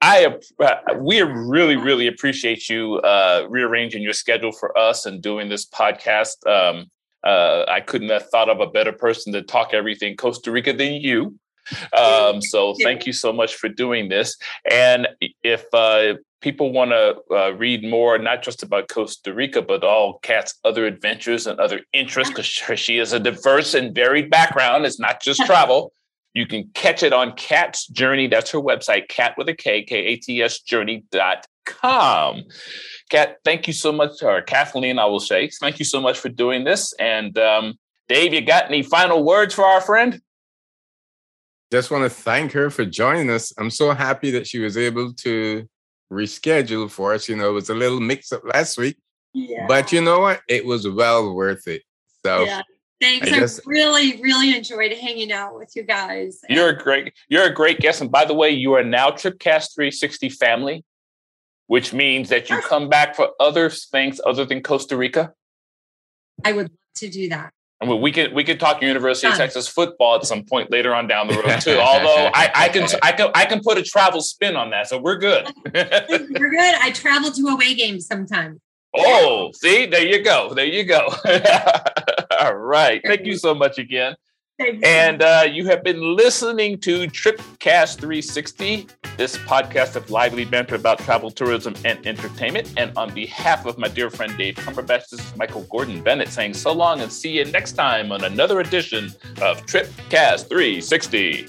Speaker 2: I uh, we really really appreciate you uh, rearranging your schedule for us and doing this podcast. Um, uh, I couldn't have thought of a better person to talk everything Costa Rica than you. Um, so thank you so much for doing this. And if uh, people want to uh, read more, not just about Costa Rica, but all Kat's other adventures and other interests, because she has a diverse and varied background. It's not just travel. You can catch it on Kat's Journey. That's her website, cat with a K, K A T S journey.com. Kat, thank you so much, or Kathleen, I will say, thank you so much for doing this. And um, Dave, you got any final words for our friend?
Speaker 1: Just want to thank her for joining us. I'm so happy that she was able to reschedule for us. You know, it was a little mix up last week, yeah. but you know what? It was well worth it. So yeah.
Speaker 3: Thanks. I, just, I, really, really enjoyed hanging out with you guys.
Speaker 2: You're a great, you're a great guest. And by the way, you are now Tripcast 360 family. which means that you come back for other things other than Costa Rica?
Speaker 3: I would love to do that.
Speaker 2: I mean, we could we could talk University of Texas football at some point later on down the road too. [LAUGHS] Although I, I can I can I can put a travel spin on that, so we're good. [LAUGHS]
Speaker 3: we're good. I travel to away games sometimes.
Speaker 2: Oh, see, there you go, there you go. [LAUGHS] All right, thank you so much again. And uh, you have been listening to Tripcast 360, this podcast of lively banter about travel, tourism, and entertainment. And on behalf of my dear friend Dave Cumberbatch, this is Michael Gordon Bennett saying so long and see you next time on another edition of Tripcast 360.